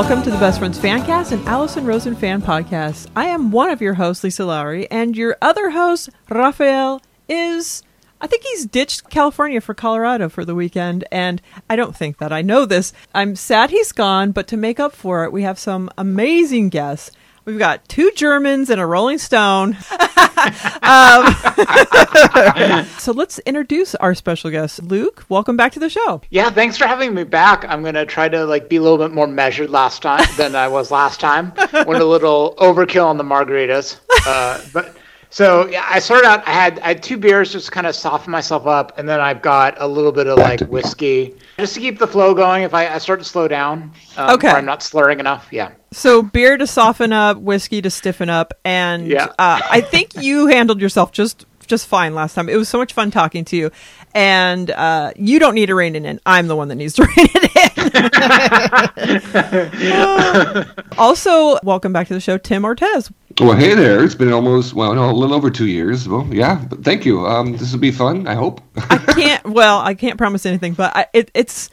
Welcome to the Best Friends Fancast and Allison Rosen Fan Podcast. I am one of your hosts, Lisa Lowry, and your other host, Rafael, is. I think he's ditched California for Colorado for the weekend, and I don't think that I know this. I'm sad he's gone, but to make up for it, we have some amazing guests. We've got two Germans and a Rolling Stone. um, so let's introduce our special guest, Luke. Welcome back to the show. Yeah, thanks for having me back. I'm gonna try to like be a little bit more measured last time than I was last time. Went a little overkill on the margaritas, uh, but so yeah, I started out. I had I had two beers just to kind of soften myself up, and then I've got a little bit of like whiskey just to keep the flow going. If I, I start to slow down, um, Okay. or I'm not slurring enough. Yeah. So beer to soften up, whiskey to stiffen up, and Yeah. uh, I think you handled yourself just just fine last time. It was so much fun talking to you, and uh, you don't need to rein it in. I'm the one that needs to rein it in. also, welcome back to the show, Tim Ortez. Well, hey there. It's been almost, well, no, a little over two years. Well, yeah, but thank you. Um, this will be fun, I hope. I can't. Well, I can't promise anything, but I, it, it's.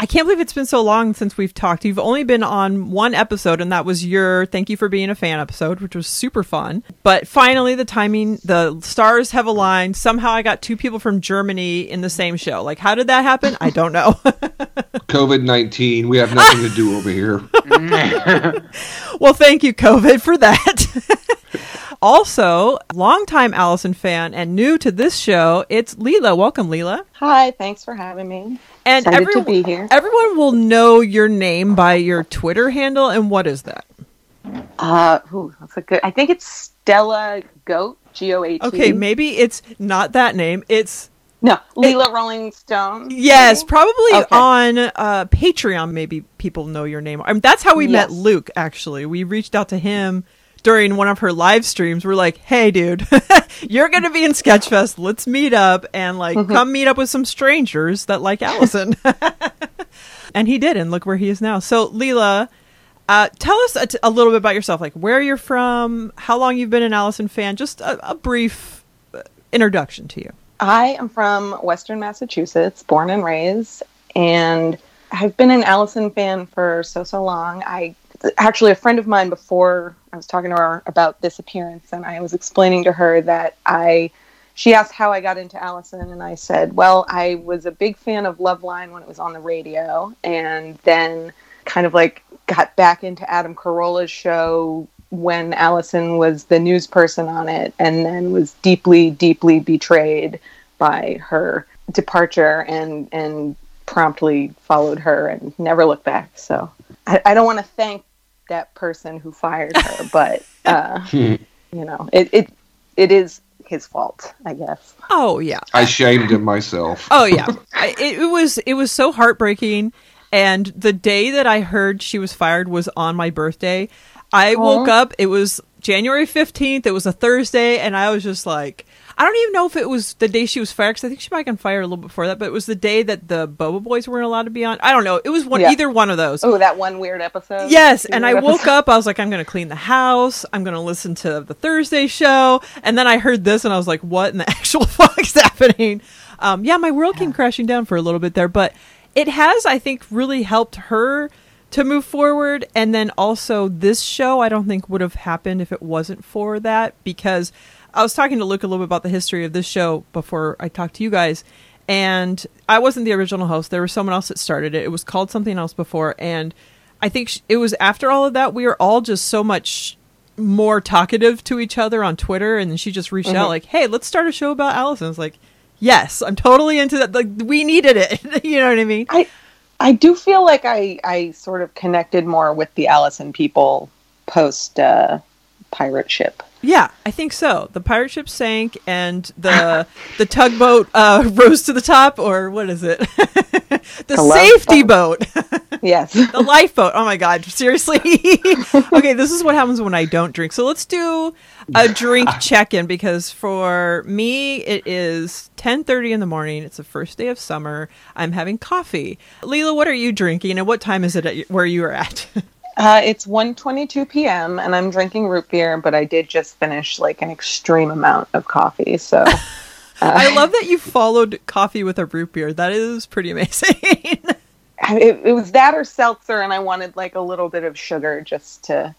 I can't believe it's been so long since we've talked. You've only been on one episode, and that was your "Thank you for being a fan" episode, which was super fun. But finally, the timing, the stars have aligned. Somehow, I got two people from Germany in the same show. Like, how did that happen? I don't know. COVID 19, we have nothing to do over here. well, thank you, COVID, for that. also, longtime Allison fan and new to this show, it's Leela. Welcome, Leela. Hi, thanks for having me. And Excited to everyone, be here. everyone will know your name by your Twitter handle. And what is that? Uh, ooh, that's a good. I think it's Stella Goat, G O A T. Okay, maybe it's not that name. It's no, Leela Rolling Stone. yes, maybe? probably Okay. on uh, Patreon. Maybe people know your name. I mean, that's how we met Luke. Actually, we reached out to him during one of her live streams. We're like, "Hey, dude, you're gonna be in Sketchfest. Let's meet up and like Mm-hmm. come meet up with some strangers that like Allison." and he did, and look where he is now. So, Leela. Uh, tell us a, t- a little bit about yourself, like where you're from, how long you've been an Allison fan, just a, a brief uh, introduction to you. I am from Western Massachusetts, born and raised, and I've been an Allison fan for so so long. I actually a friend of mine before I was talking to her about this appearance, and I was explaining to her that I. She asked how I got into Allison, and I said, "Well, I was a big fan of Loveline when it was on the radio, and then kind of like got back into Adam Carolla's show when Allison was the news person on it, and then was deeply, deeply betrayed by her departure, and and promptly followed her and never looked back. So I, I don't want to thank that person who fired her, but uh, you know, it, it it is his fault, I guess. Oh yeah, I shamed him myself. Oh yeah, I, it, it was it was so heartbreaking. And the day that I heard she was fired was on my birthday. I woke up. It was January fifteenth. It was a Thursday, and I was just like, I don't even know if it was the day she was fired because I think she might have gotten fired a little before that. But it was the day that the Boba Boys weren't allowed to be on. I don't know. It was one Yeah. either one of those. Oh, that one weird episode. Yes, and I weird woke up. I was like, I'm going to clean the house. I'm going to listen to the Thursday show, and then I heard this, and I was like, What in the actual fuck is happening? Um, yeah, my world came crashing down for a little bit there, but it has, I think, really helped her to move forward. And then also, this show, I don't think would have happened if it wasn't for that because I was talking to Luke a little bit about the history of this show before I talked to you guys. And I wasn't the original host. There was someone else that started it. It was called something else before. And I think sh- it was after all of that, we were all just so much more talkative to each other on Twitter. And then she just reached out, like, hey, let's start a show about Allison. I was like, yes, I'm totally into that. Like, we needed it. you know what I mean? I I do feel like I I sort of connected more with the Allison people post uh, pirate ship. Yeah, I think so. The pirate ship sank, and the the tugboat uh, rose to the top, or what is it? the Hello? safety boat, Yes. the lifeboat. Oh my god, seriously? okay, this is what happens when I don't drink. So let's do a drink check-in because for me it is 10:30 in the morning. It's the first day of summer. I'm having coffee. Leela, what are you drinking, and what time is it at where you are at? Uh, it's 1:22 p.m. and I'm drinking root beer, but I did just finish like an extreme amount of coffee. So I love that you followed coffee with a root beer. That is pretty amazing. it, it was that or seltzer, and I wanted like a little bit of sugar just to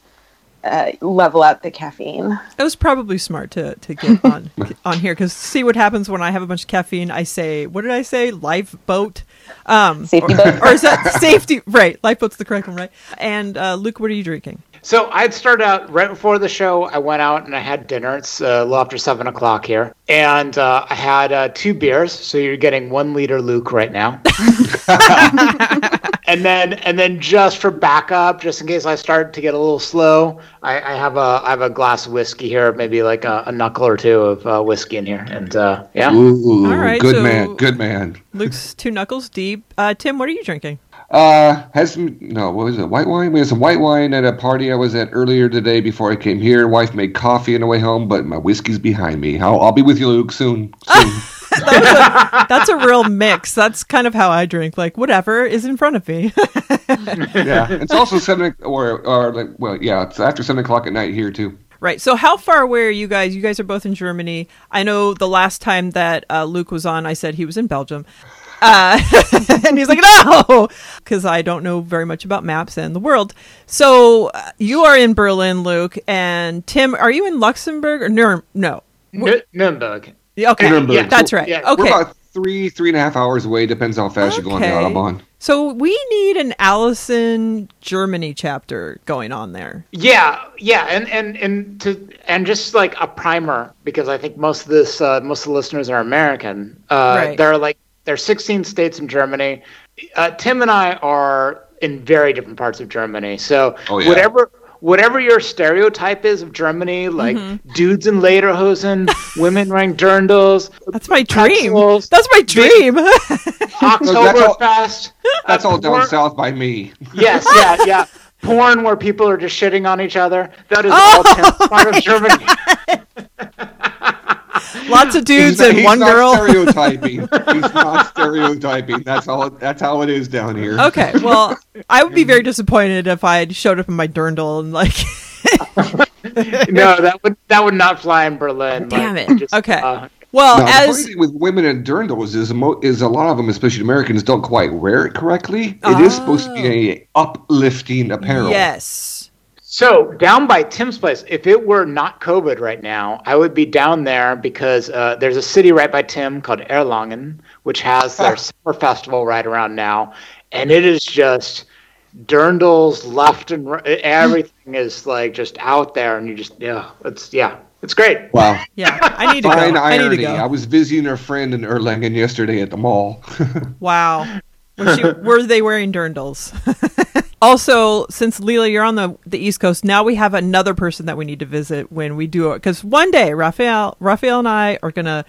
uh, level out the caffeine. It was probably smart to, to get on on here because see what happens when I have a bunch of caffeine. I say, what did I say? Lifeboat, um, Safety or, boat. or is that safety? Right, lifeboat's the correct one, right? And uh, Luke, what are you drinking? So I'd start out right before the show. I went out and I had dinner. It's uh, a little after seven o'clock here, and uh, I had uh, two beers. So you're getting one liter Luke right now. and then and then just for backup, just in case I start to get a little slow, I, I have a I have a glass of whiskey here, maybe like a, a knuckle or two of uh, whiskey in here, and uh, yeah. Ooh, All right, good so- man, good man. Luke's two knuckles deep. Uh, Tim, what are you drinking? Uh, has some no, what was it? White wine. We had some white wine at a party I was at earlier today before I came here. Wife made coffee on the way home, but my whiskey's behind me. I'll, I'll be with you, Luke, soon. soon. That's a real mix. That's kind of how I drink. Like whatever is in front of me. yeah, it's also seven or or like well, yeah, it's after seven o'clock at night here too. Right. So, how far away are you guys? You guys are both in Germany. I know the last time that uh, Luke was on, I said he was in Belgium. Uh, and he's like, no, because I don't know very much about maps and the world. So, uh, you are in Berlin, Luke. And Tim, are you in Luxembourg or Nurem? No. N- Nuremberg. Yeah, Okay. Nuremberg. Yeah. That's right. Yeah. Okay. We're about three, three and a half hours away. Depends how fast you go on the Okay. autobahn. So, we need an Allison Germany chapter going on there. Yeah, yeah, and and and to and just like a primer because I think most of this uh, most of the listeners are American. Uh, Right. There are like there are 16 states in Germany. Uh, Tim and I are in very different parts of Germany, so Oh, yeah. whatever whatever your stereotype is of Germany, like dudes in lederhosen, women wearing dirndls, That's my dream. Pretzels. That's my dream. Oktoberfest. That's uh, all down south by me. Yes, yeah, yeah. Porn where people are just shitting on each other. That is Oh all Tim's part of Germany. Lots of dudes He's not- and he's one not girl. Stereotyping. he's not stereotyping. That's all. That's how it is down here. Okay, well, I would be very disappointed if I showed up in my dirndl and like, no, that would that would not fly in Berlin. damn Like, it. just, okay, uh, well, No, the as thing with women and dirndls is, mo- is a lot of them, especially Americans, don't quite wear it correctly. It is supposed to be a uplifting apparel. yes, so down by Tim's place, if it were not COVID right now, I would be down there because uh, there's a city right by Tim called Erlangen, which has their summer festival right around now, and it is just dirndls left and right. Everything is like just out there, and you just yeah, it's yeah, it's great. Wow. yeah, I need to Fine go. I need irony. to I was visiting a friend in Erlangen yesterday at the mall. Wow, was she, were they wearing dirndls? also, since Leela, you're on the the East Coast, now we have another person that we need to visit when we do it. Because one day, Raphael, Raphael and I are gonna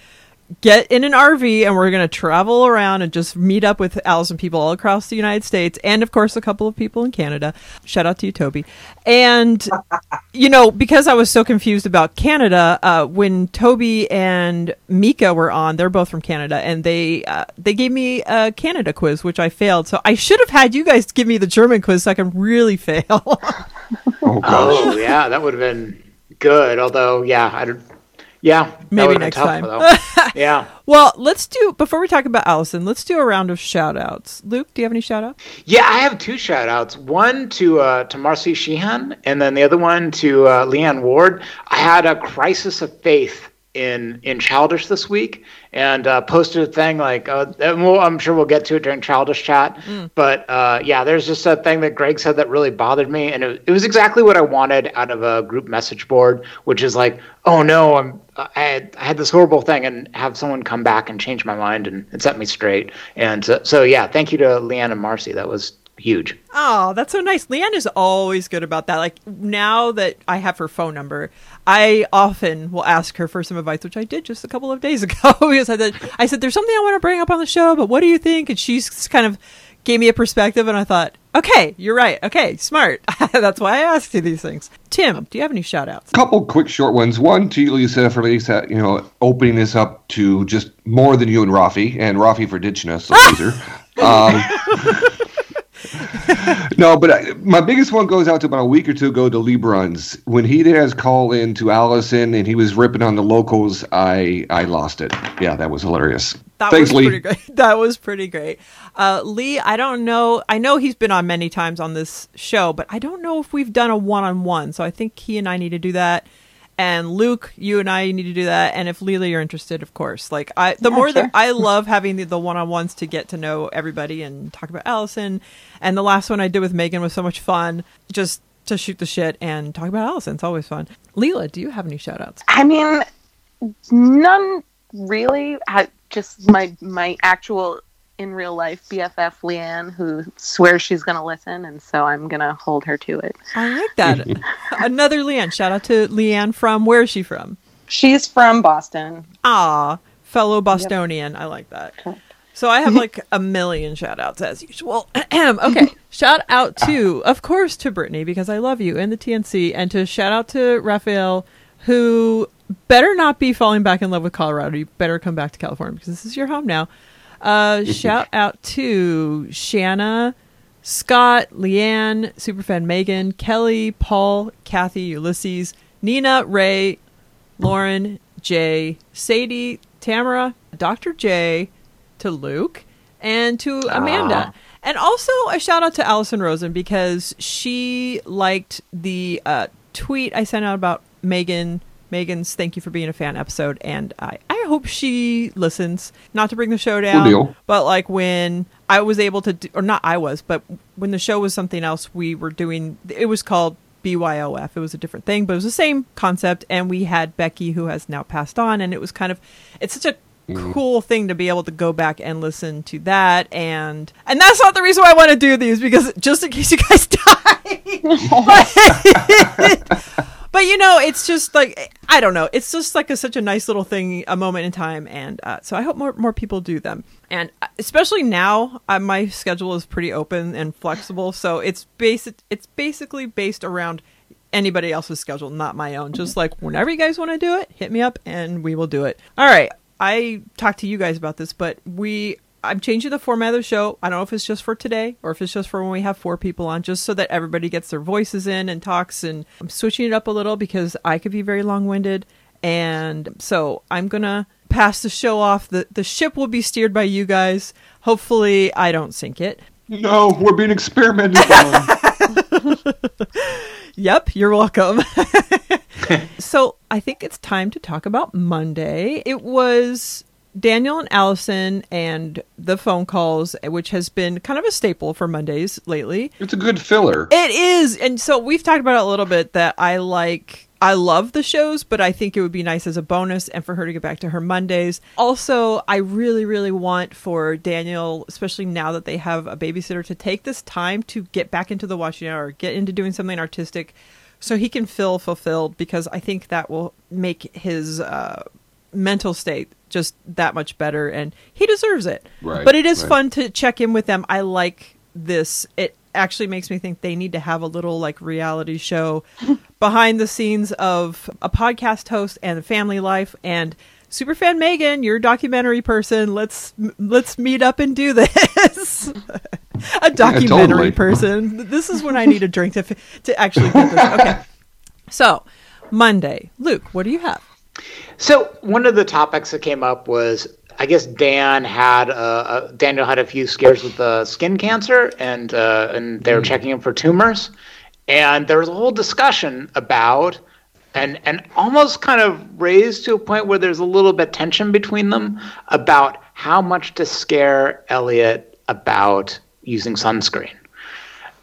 get in an RV and we're going to travel around and just meet up with Allison people all across the United States and, of course, a couple of people in Canada. Shout out to you, Toby. And, you know, because I was so confused about Canada, uh, when Toby and Mika were on, they're both from Canada, and they uh, they gave me a Canada quiz, which I failed. So I should have had you guys give me the German quiz so I can really fail. Oh gosh. Oh yeah, that would have been good. Although yeah, I don't. Yeah, Maybe next time. though. yeah. well, let's do, before we talk about Allison, let's do a round of shout outs. Luke, do you have any shout outs? Yeah, I have two shout outs. One to uh, to Marcy Sheehan, and then the other one to uh, Leanne Ward. I had a crisis of faith in in Childish this week, and uh, posted a thing like, uh, we'll, I'm sure we'll get to it during Childish chat. But uh, yeah, there's just a thing that Greg said that really bothered me, and it, it was exactly what I wanted out of a group message board, which is like, oh no, I'm I had, I had this horrible thing, and have someone come back and change my mind and, and set me straight. And so, so yeah, thank you to Leanne and Marcy. That was huge. Oh, that's so nice. Leanne is always good about that. Like now that I have her phone number, I often will ask her for some advice, which I did just a couple of days ago. because I said, I said, "There's something I want to bring up on the show, but what do you think?" And she's kind of gave me a perspective, and I thought, "Okay, you're right. Okay, smart. that's why I asked you these things." Tim, do you have any shout outs? couple quick short ones. One to you, Lisa, for Lisa, you know, opening this up to just more than you and Rafi, and Rafi for ditching us, so loser. Um, no, but I, my biggest one goes out to about a week or two ago to Lee Bruns. When he did his call in to Allison and he was ripping on the locals, I I lost it. Yeah, that was hilarious. That Thanks, was Lee. pretty great. That was pretty great. Uh, Lee, I don't know. I know he's been on many times on this show, but I don't know if we've done a one on one. So I think he and I need to do that. And Luke, you and I need to do that. And if Leela, you're interested, of course. Like I, the Yeah, more sure. that I love having the, the one-on-ones to get to know everybody and talk about Allison. And the last one I did with Megan was so much fun. Just to shoot the shit and talk about Allison. It's always fun. Leela, do you have any shout outs? I mean, none really. I, just my my actual in real life BFF Leanne, who swears she's going to listen, and so I'm going to hold her to it. I like that. Another Leanne. Shout out to Leanne from where is she from? She's from Boston. Ah, fellow Bostonian. I like that. Correct. So I have like a million shout outs as usual. okay. Shout out to, of course, to Brittany because I love you and the TNC, and to shout out to Raphael, who better not be falling back in love with Colorado. You better come back to California because this is your home now. Uh, shout out to Shanna, Scott, Leanne, Superfan Megan, Kelly, Paul, Kathy, Ulysses, Nina, Ray, Lauren, Jay, Sadie, Tamara, Dr. J, to Luke, and to Amanda. And also a shout out to Allison Rosen because she liked the uh, tweet I sent out about Megan. Megan's thank you for being a fan episode, and I, I hope she listens. Not to bring the show down, deal. but like when I was able to, do, or not I was, but when the show was something else, we were doing. It was called BYOF. It was a different thing, but it was the same concept. And we had Becky, who has now passed on, and it was kind of. It's such a mm-hmm. cool thing to be able to go back and listen to that, and and that's not the reason why I want to do these because just in case you guys die. but, you know, it's just like I don't know. It's just like a, such a nice little thing, a moment in time, and uh, so I hope more more people do them. And uh, especially now, uh, my schedule is pretty open and flexible, so it's basic. It's basically based around anybody else's schedule, not my own. Just like whenever you guys want to do it, hit me up and we will do it. All right. I talked to you guys about this, but we I'm changing the format of the show. I don't know if it's just for today or if it's just for when we have four people on, just so that everybody gets their voices in and talks. And I'm switching it up a little because I could be very long winded. And so I'm going to pass the show off. The, the ship will be steered by you guys. Hopefully, I don't sink it. No, we're being experimented on. Yep, you're welcome. so I think it's time to talk about Monday. It was Daniel and Allison and the phone calls, which has been kind of a staple for Mondays lately. it's a good filler. It is, and so we've talked about it a little bit that I like. I love the shows, but I think it would be nice as a bonus and for her to get back to her Mondays. Also, I really, really want for Daniel, especially now that they have a babysitter, to take this time to get back into the watching hour, get into doing something artistic so he can feel fulfilled because I think that will make his uh, mental state just that much better and he deserves it. Right, but it is right. fun to check in with them. I like this. It actually makes me think they need to have a little like reality show behind the scenes of a podcast host and the family life and superfan Megan, you're a documentary person. Let's let's meet up and do this. a documentary totally. person. This is when I need a drink to to actually get this. Okay. So, Monday. Luke, what do you have? So one of the topics that came up was, I guess Dan had uh, a, Daniel had a few scares with the skin cancer, and uh, and they were checking him for tumors, and there was a whole discussion about, and and almost kind of raised to a point where there's a little bit tension between them about how much to scare Elliot about using sunscreen.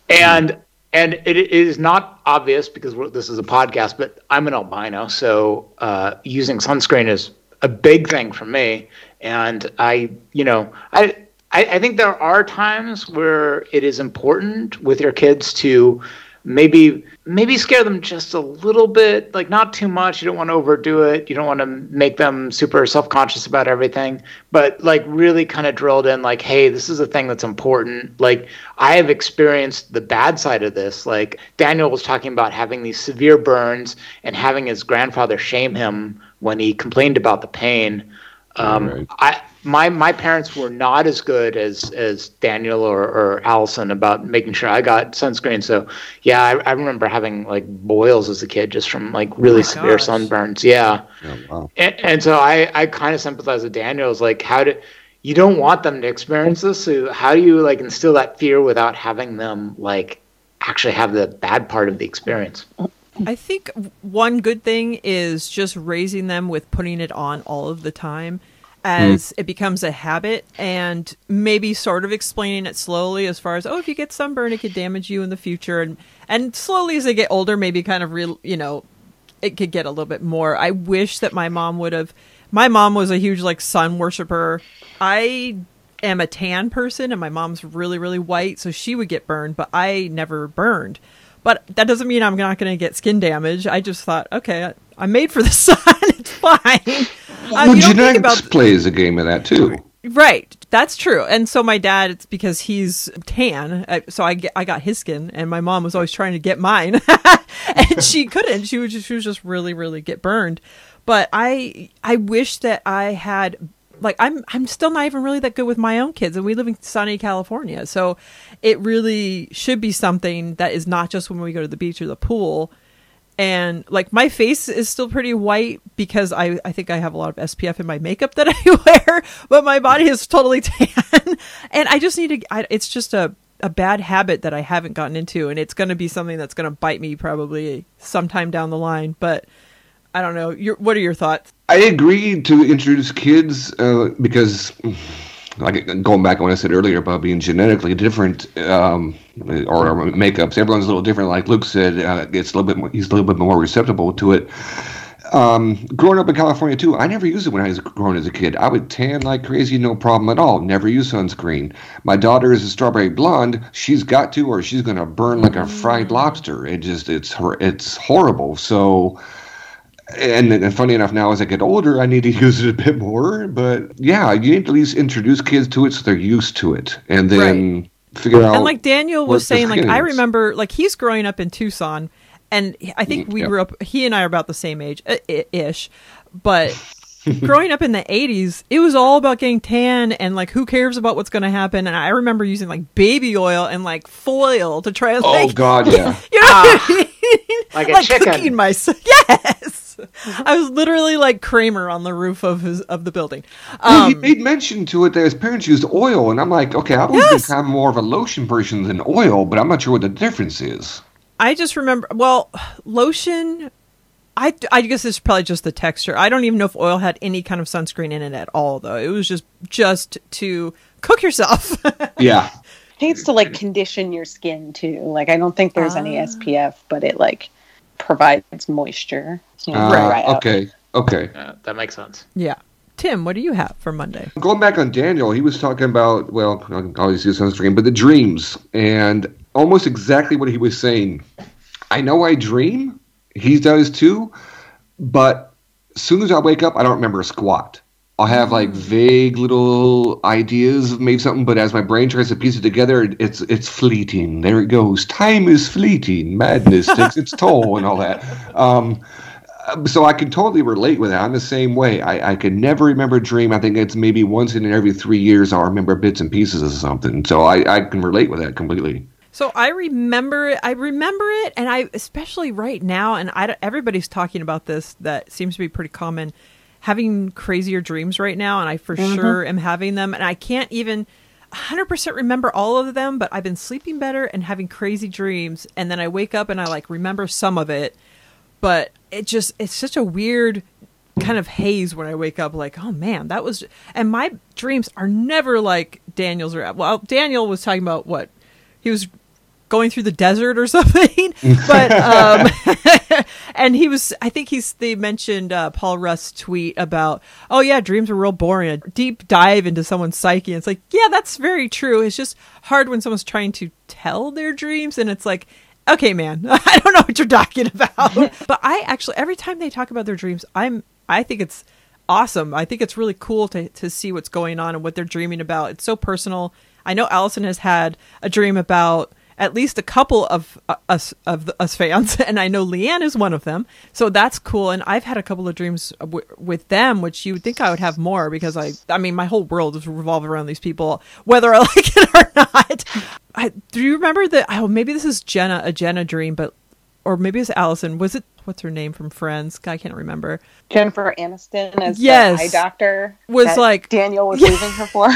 And and it is not obvious because this is a podcast, but I'm an albino, so uh, using sunscreen is a big thing for me. And I, you know, I, I I think there are times where it is important with your kids to maybe maybe scare them just a little bit like not too much. You don't want to overdo it. You don't want to make them super self-conscious about everything. But like really kind of drilled in like hey this is a thing that's important. Like i have experienced the bad side of this. Like daniel was talking about having these severe burns and having his grandfather shame him when he complained about the pain. Um, Right. I my my parents were not as good as as Daniel or, or Allison about making sure I got sunscreen. So yeah, I, I remember having like boils as a kid just from like oh really severe gosh. sunburns. Yeah. Oh, wow. And, and so I, I kind of sympathize with Daniel. Is like, how do you don't want them to experience this? So how do you like instill that fear without having them like actually have the bad part of the experience? I think one good thing is just raising them with putting it on all of the time Mm. as it becomes a habit and maybe sort of explaining it slowly as far as oh if you get sunburn it could damage you in the future. And and slowly as they get older maybe kind of real you know it could get a little bit more. I wish that my mom would have my mom was a huge like sun worshiper. I am a tan person and my mom's really really white so she would get burned but i never burned. But that doesn't mean i'm not going to get skin damage. I just thought okay i'm made for the sun. It's fine well, um, think genetics about- plays a game of that too. Right. That's true. And so my dad, it's because he's tan. So I, get, I got his skin, and my mom was always trying to get mine, and she couldn't. She was just, she was just really, really get burned. But I, I wish that I had like I'm I'm still not even really that good with my own kids, and we live in sunny California, so it really should be something that is not just when we go to the beach or the pool and like my face is still pretty white because I, I think I have a lot of SPF in my makeup that I wear, but my body is totally tan, and I just need to. I, it's just a a bad habit that I haven't gotten into, and it's going to be something that's going to bite me probably sometime down the line. But I don't know. Your, what are your thoughts? I agree to introduce kids uh, because, like going back on what I said earlier about being genetically different um, or makeups, everyone's a little different. Like Luke said, uh, it's a little bit more, he's a little bit more receptible to it. Um, growing up in California too, I never used it when I was growing as a kid. I would tan like crazy, no problem at all. Never use sunscreen. My daughter is a strawberry blonde. She's got to, or she's gonna burn like a fried lobster. It just it's it's horrible. So and, and funny enough, now as I get older, I need to use it a bit more. But yeah, you need to at least introduce kids to it so they're used to it, and then figure out. and like Daniel was saying, like skin I remember, like he's growing up in Tucson, and I think Mm, we yep. grew up. He and I are about the same age, uh, i- ish, but. growing up in the 80s it was all about getting tan and like who cares about what's going to happen and i remember using like baby oil and like foil to try to Oh God, yeah. you know what I mean? Like a chicken. cooking myself yes i was literally like kramer on the roof of his of the building Well, he um made mention to it that his parents used oil, and I'm like, okay, I've always Yes. been kind of more of a lotion person than oil, but I'm not sure what the difference is. I just remember, well, lotion. I, I guess it's probably just the texture. I don't even know if oil had any kind of sunscreen in it at all, though. It was just just to cook yourself. Yeah, I think it's to like condition your skin too. Like I don't think there's any Ah. SPF, but it like provides moisture. You know, uh, to dry out. okay, okay. Yeah, that makes sense. yeah. Tim, what do you have for Monday? Going back on Daniel, he was talking about well, obviously sunscreen, but the dreams, and almost exactly what he was saying. I know I dream. He does too, but as soon as I wake up, I don't remember a squat. I'll have like vague little ideas of maybe something, but as my brain tries to piece it together, it's it's fleeting. There it goes. Time is fleeting. Madness takes its toll, and all that. Um, so I can totally relate with that. I'm the same way. I, I can never remember a dream. I think it's maybe once in every three years I'll remember bits and pieces of something. So I, I can relate with that completely. So I remember it. I remember it, and I especially right now, and I everybody's talking about this. That seems to be pretty common. Having crazier dreams right now, and I for mm-hmm. sure am having them, and I can't even 100% remember all of them. But I've been sleeping better and having crazy dreams, and then I wake up and I like remember some of it, but it just it's such a weird kind of haze when I wake up like, oh man, that was and my dreams are never like Daniel's or well, Daniel was talking about what he was going through the desert or something. but um and he was I think he's they mentioned uh, Paul Rust tweet about, oh yeah, dreams are real boring. A deep dive into someone's psyche. And it's like, yeah, that's very true. It's just hard when someone's trying to tell their dreams and it's like okay man i don't know what you're talking about but i actually every time they talk about their dreams i'm i think it's awesome i think it's really cool to, to see what's going on and what they're dreaming about it's so personal i know allison has had a dream about at least a couple of uh, us of the, us fans, and I know Leanne is one of them. So that's cool. And I've had a couple of dreams w- with them, which you would think I would have more because I, I mean, my whole world is revolved around these people, whether I like it or not. I, do you remember that? Oh, maybe this is Jenna, a Jenna dream, but or maybe it's Allison. Was it what's her name from Friends? I can't remember. Jennifer Aniston as Yes. the eye doctor Was that like- Daniel was Yeah. leaving her for.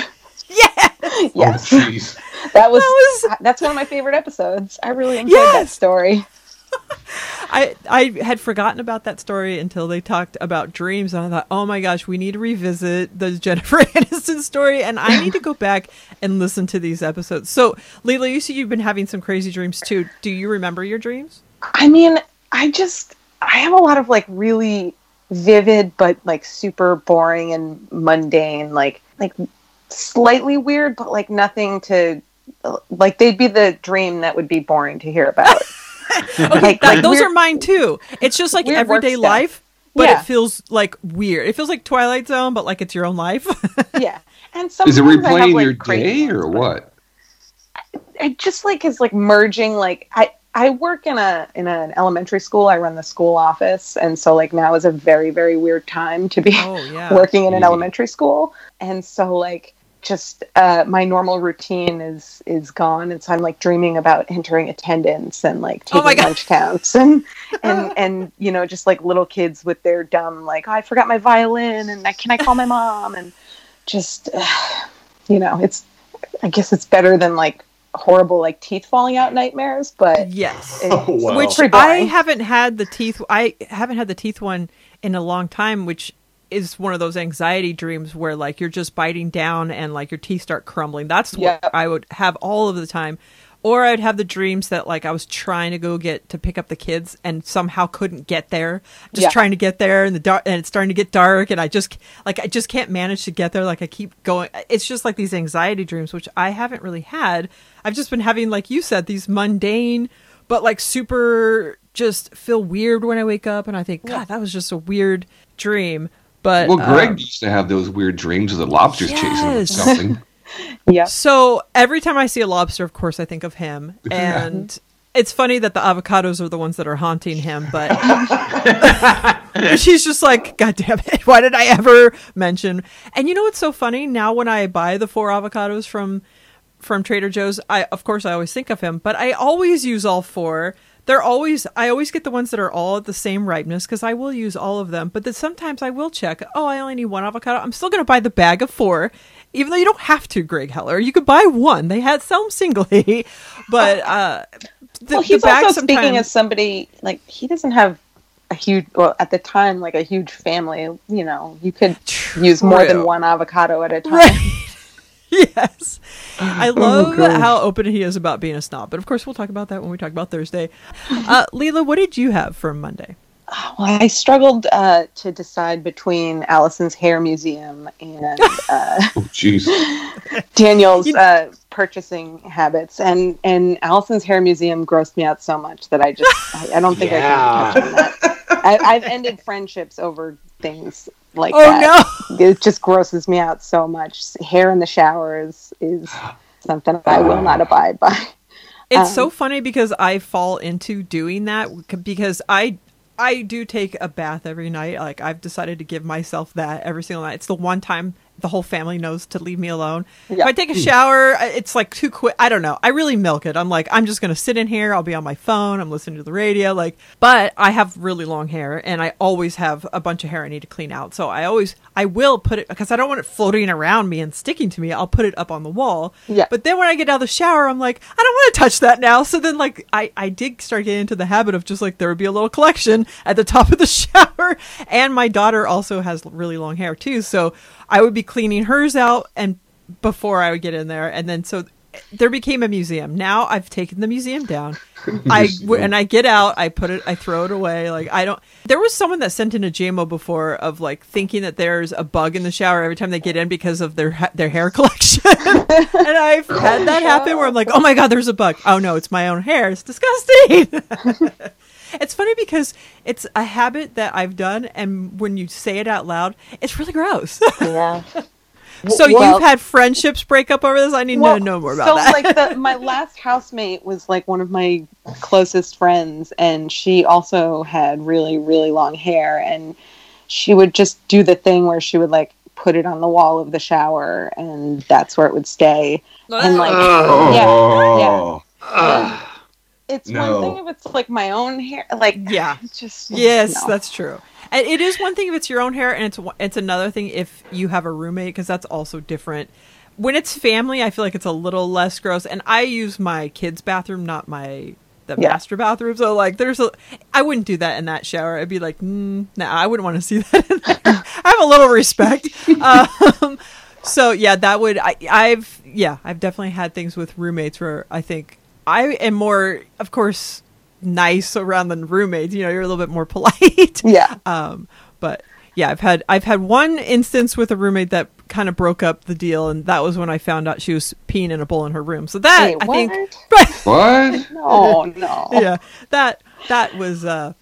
Yeah. Oh, yes, Oh, that was, That was- that's one of my favorite episodes. I really enjoyed that story. I I had forgotten about that story until they talked about dreams, and I thought, oh my gosh, we need to revisit the Jennifer Aniston story, and I need to go back and listen to these episodes. So, Leela, you see, you've been having some crazy dreams too. Do you remember your dreams? I mean, I just I have a lot of like really vivid but like super boring and mundane, like like slightly weird, but like nothing to like they'd be the dream that would be boring to hear about. like, That- like those weird- are mine too. It's just like weird work everyday stuff. life, but Yeah. it feels like weird. It feels like Twilight Zone, but like it's your own life. yeah. And Is it I have, replaying like, your day or ones, but- what? it just like is like merging like I I work in a in an elementary school. I run the school office, and so like now is a very very weird time to be oh yeah. working in an Mhm. elementary school, and so like just uh, my normal routine is is gone, and so I'm like dreaming about entering attendance and like Oh taking my God. lunch counts and and and you know just like little kids with their dumb like oh, I forgot my violin and I, can I call my mom and just you know it's I guess it's better than like horrible like teeth falling out nightmares, but Yes. Oh, wow. which I haven't had the teeth. I haven't had the teeth one in a long time, which is one of those anxiety dreams where like you're just biting down and like your teeth start crumbling. That's what Yep. I would have all of the time. Or I'd have the dreams that like I was trying to go get to pick up the kids and somehow couldn't get there. Just Yeah. trying to get there and the dark and it's starting to get dark and I just like I just can't manage to get there. Like I keep going. It's just like these anxiety dreams, which I haven't really had. I've just been having, like you said, these mundane but like super just feel weird when I wake up and I think, God, that was just a weird dream. But Well, Greg um, used to have those weird dreams of the lobsters chasing him or something. yeah. so every time I see a lobster, of course, I think of him. And it's funny that the avocados are the ones that are haunting him, but she's just like, God damn it, why did I ever mention? And you know what's so funny? Now when I buy the four avocados from from Trader Joe's, I of course I always think of him, but I always use all four. They're always I always get the ones that are all at the same ripeness because I will use all of them. But then sometimes I will check. Oh, I only need one avocado. I'm still going to buy the bag of four, even though you don't have to. Greg Heller, you could buy one. They had sell them singly, but uh, the, well, the he's bag also speaking as somebody like he doesn't have a huge well at the time like a huge family. You know, you could use more than one avocado at a time. Right. yes. I love gosh. how open he is about being a snob. But of course, we'll talk about that when we talk about Thursday. Uh, Leela, what did you have for Monday? Well, I struggled uh, to decide between Allison's hair museum and uh, Oh, jeez. Daniel's uh, purchasing habits, and and Allison's hair museum grossed me out so much that I just I, I don't think Yeah. I can touch on that. I, I've ended friendships over things like Oh, that. It just grosses me out so much. Hair in the shower is is something I will not abide by. It's Um, so funny because I fall into doing that because I I do take a bath every night. Like I've decided to give myself that every single night. It's the one time the whole family knows to leave me alone. If I take a shower, it's like too quick. I don't know. I really milk it. I'm like, I'm just gonna sit in here. I'll be on my phone. I'm listening to the radio. Like, but I have really long hair, and I always have a bunch of hair I need to clean out. So I always, I will put it because I don't want it floating around me and sticking to me. I'll put it up on the wall. Yeah. But then when I get out of the shower, I'm like, I don't want to touch that now. So then, like, I, I did start getting into the habit of just like there would be a little collection at the top of the shower. And my daughter also has really long hair too. So I would be cleaning hers out and before I would get in there. And then so there became a museum. Now I've taken the museum down. I and I get out, I put it, I throw it away. Like I don't. There was someone that sent in a JMO before of like thinking that there's a bug in the shower every time they get in because of their their hair collection. and I've had that happen where I'm like, oh my god, there's a bug. Oh no, it's my own hair. It's disgusting. it's funny because it's a habit that I've done, and when you say it out loud, it's really gross. Yeah. So Well- you've had friendships break up over this? I need Well, to know more about so that. like the, my last housemate was like one of my closest friends, and she also had really really long hair, and she would just do the thing where she would like put it on the wall of the shower, and that's where it would stay. And like, Ugh. yeah, Oh. Ugh. It's No. one thing if it's like my own hair, like Yeah. just Yes, no. that's true. And it is one thing if it's your own hair, and it's it's another thing if you have a roommate because that's also different. When it's family, I feel like it's a little less gross. And I use my kids' bathroom, not my the Yeah. master bathroom. So like, there's a I wouldn't do that in that shower. I'd be like, mm, nah, I wouldn't want to see that. In there. I have a little respect. um, so yeah, that would I I've yeah I've definitely had things with roommates where I think I am more, of course, nice around the roommates. You know, you're a little bit more polite. yeah. Um, but yeah, I've had I've had one instance with a roommate that kind of broke up the deal, and that was when I found out she was peeing in a bowl in her room. So that Wait, I think, what? What? No, no. yeah, that that was uh,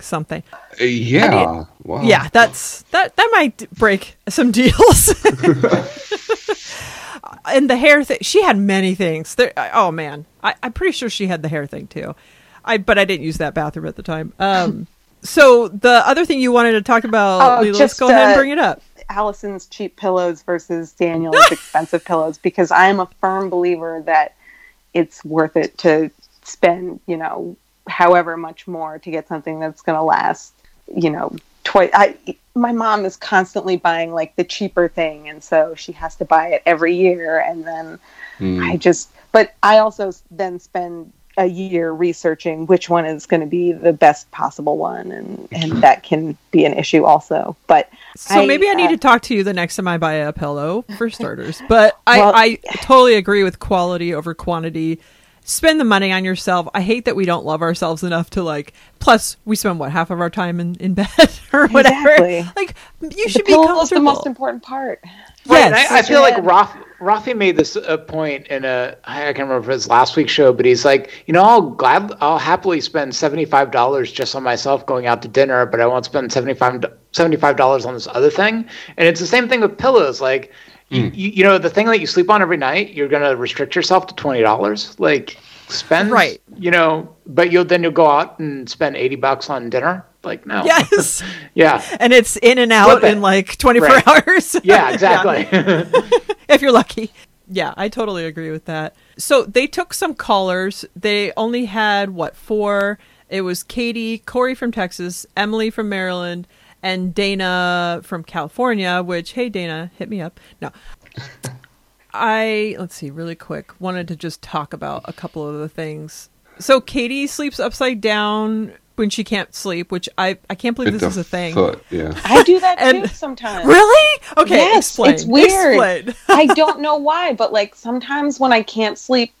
something. Uh, yeah. wow. Yeah, that's that that might break some deals. And the hair thing, she had many things. There, oh man, I, I'm pretty sure she had the hair thing too. I but I didn't use that bathroom at the time. Um, so the other thing you wanted to talk about, Oh, let's just, go ahead and uh, bring it up. Allison's cheap pillows versus Daniel's expensive pillows because I am a firm believer that it's worth it to spend, you know, however much more to get something that's going to last, you know, twice. I my mom is constantly buying like the cheaper thing, and so she has to buy it every year, and then Hmm. I just. But I also then spend a year researching which one is going to be the best possible one, and and that can be an issue also. But So I, maybe I need uh, to talk to you the next time I buy a pillow for starters. But I, I totally agree with quality over quantity. Spend the money on yourself. I hate that we don't love ourselves enough to like. Plus, we spend what half of our time in, in bed or whatever. Exactly. Like you the should be pillow is comfortable. the most important part. Right, and Yes. I, I feel like Yeah. Roth, Rafi made this a point in a I can't remember if it was last week's show, but he's like, you know, I'll glad I'll happily spend seventy five dollars just on myself going out to dinner, but I won't spend 75 dollars on this other thing. And it's the same thing with pillows. Like, you, hmm. you, you know, the thing that you sleep on every night, you're gonna restrict yourself to twenty dollars. Like, spend Right. You know, but you'll then you'll go out and spend eighty bucks on dinner. Like, no. Yes, yeah. and it's in and out in like twenty four Right. hours. Yeah. Exactly. if you're lucky. Yeah, I totally agree with that. So they took some callers. They only had what four? It was Katie, Corey from Texas, Emily from Maryland, and Dana from California. Which, hey, Dana, hit me up. No, I let's see, really quick. Wanted to just talk about a couple of the things. So Katie sleeps upside down when she can't sleep, which I I can't believe With this the is a thing. Foot, yeah. I do that And- too sometimes. Really? Okay, Yes, explain. it's weird. Explain. I don't know why, but like sometimes when I can't sleep,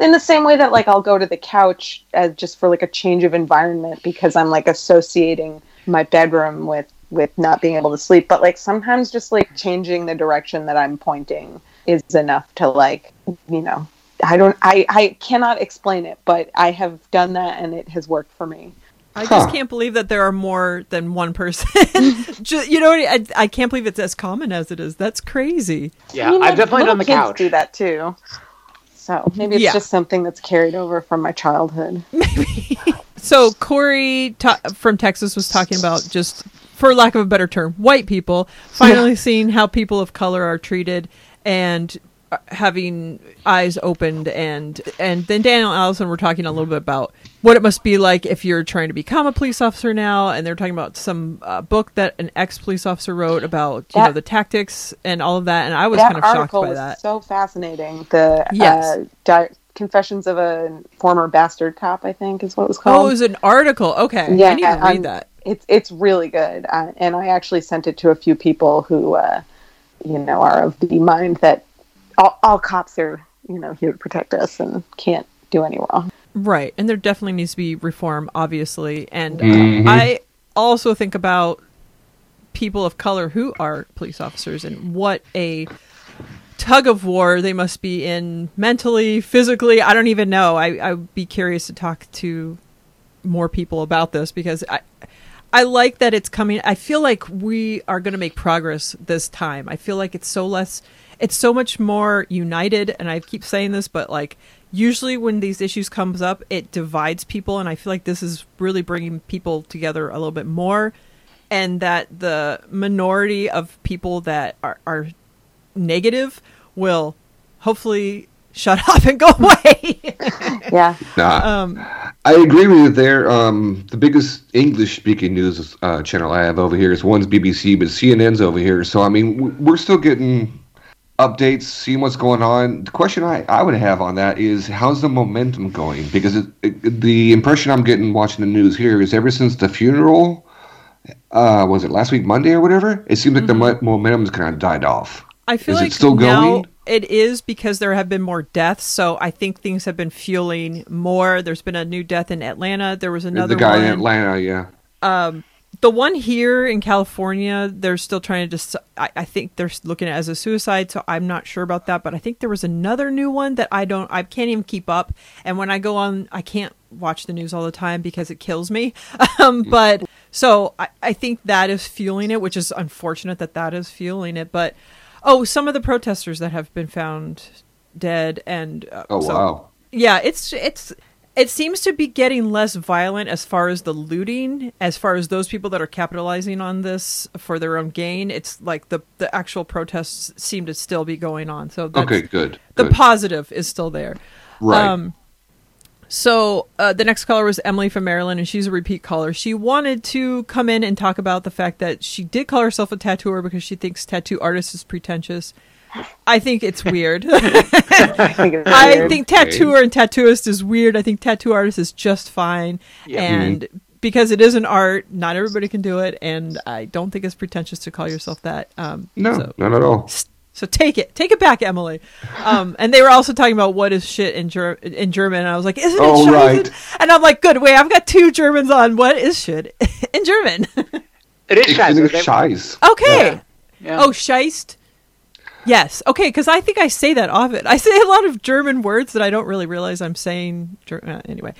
in the same way that like I'll go to the couch uh, just for like a change of environment because I'm like associating my bedroom with with not being able to sleep. But like sometimes just like changing the direction that I'm pointing is enough to like you know I don't I I cannot explain it, but I have done that and it has worked for me. I just can't believe that there are more than one person. Ju- you know, what I, I can't believe it's as common as it is. That's crazy. yeah. I mean, I've definitely little done the kids couch. Do that too. So maybe it's Yeah. just something that's carried over from my childhood. Maybe. so Corey ta- from Texas was talking about just, for lack of a better term, white people finally seeing how people of color are treated and uh, having eyes opened and and then Daniel and Allison were talking a little bit about what it must be like if you're trying to become a police officer now and they're talking about some uh, book that an ex police officer wrote about you know the tactics and all of that and I was kind of shocked by that. so fascinating. The Yes. uh, di- Confessions of a Former Bastard Cop, I think, is what it was called. Oh, it was an article. Okay, Yeah, I need to read that. It's it's really good, uh, and I actually sent it to a few people who, uh, you know, are of the mind that all, all cops are, you know, here to protect us and can't do any wrong. Right, and there definitely needs to be reform, obviously. And uh, Mhm. I also think about people of color who are police officers and what a tug of war they must be in mentally, physically. I don't even know. I I would be curious to talk to more people about this because I I like that it's coming. I feel like we are going to make progress this time. I feel like it's so less it's so much more united. And I keep saying this, but like usually when these issues comes up, it divides people, and I feel like this is really bringing people together a little bit more, and that the minority of people that are, are negative will hopefully shut up and go away. Yeah. Nah, um, I agree with you there. Um, the biggest English-speaking news uh, channel I have over here is one's BBC, but CNN's over here. So I mean, we're still getting updates, seeing what's going on. The question I, I would have on that is, how's the momentum going? Because it, it, the impression I'm getting watching the news here is ever since the funeral, uh, was it last week Monday or whatever? It seems like the momentum's kind of died off. I feel Is it like still now going? It is because there have been more deaths. So I think things have been fueling more. There's been a new death in Atlanta. There was another the guy one. in Atlanta, yeah. the one here in California, they're still trying to just. I, I think they're looking at it as a suicide, so I'm not sure about that. But I think there was another new one that I don't. I can't even keep up. And when I go on, I can't watch the news all the time because it kills me. um, but so I, I think that is fueling it, which is unfortunate that that is fueling it. But oh, some of the protesters that have been found dead and uh, Oh so- wow. yeah, it's it's it seems to be getting less violent as far as the looting, as far as those people that are capitalizing on this for their own gain. It's like the the actual protests seem to still be going on. So Okay, good. the good. positive is still there. right. Um, so uh, the next caller was Emily from Maryland, and she's a repeat caller. She wanted to come in and talk about the fact that she did call herself a tattooer because she thinks tattoo artist is pretentious. I think it's weird. I think it's I think tattooer and tattooist is weird. I think tattoo artist is just fine. And because it is an art, not everybody can do it. And I don't think it's pretentious to call yourself that. Um, no, So, not at all. So take it. Take it back, Emily. Um, and they were also talking about what is shit in, Ger- in German. And I was like, isn't it Oh, Scheiße? right. And I'm like, good. Wait, I've got two Germans on. What is shit in German? It is Ich Scheiße. finde Scheiß. okay. Yeah. Oh, Scheist. Yes. Okay, because I think I say that often. I say a lot of German words that I don't really realize I'm saying. Ger- uh, anyway.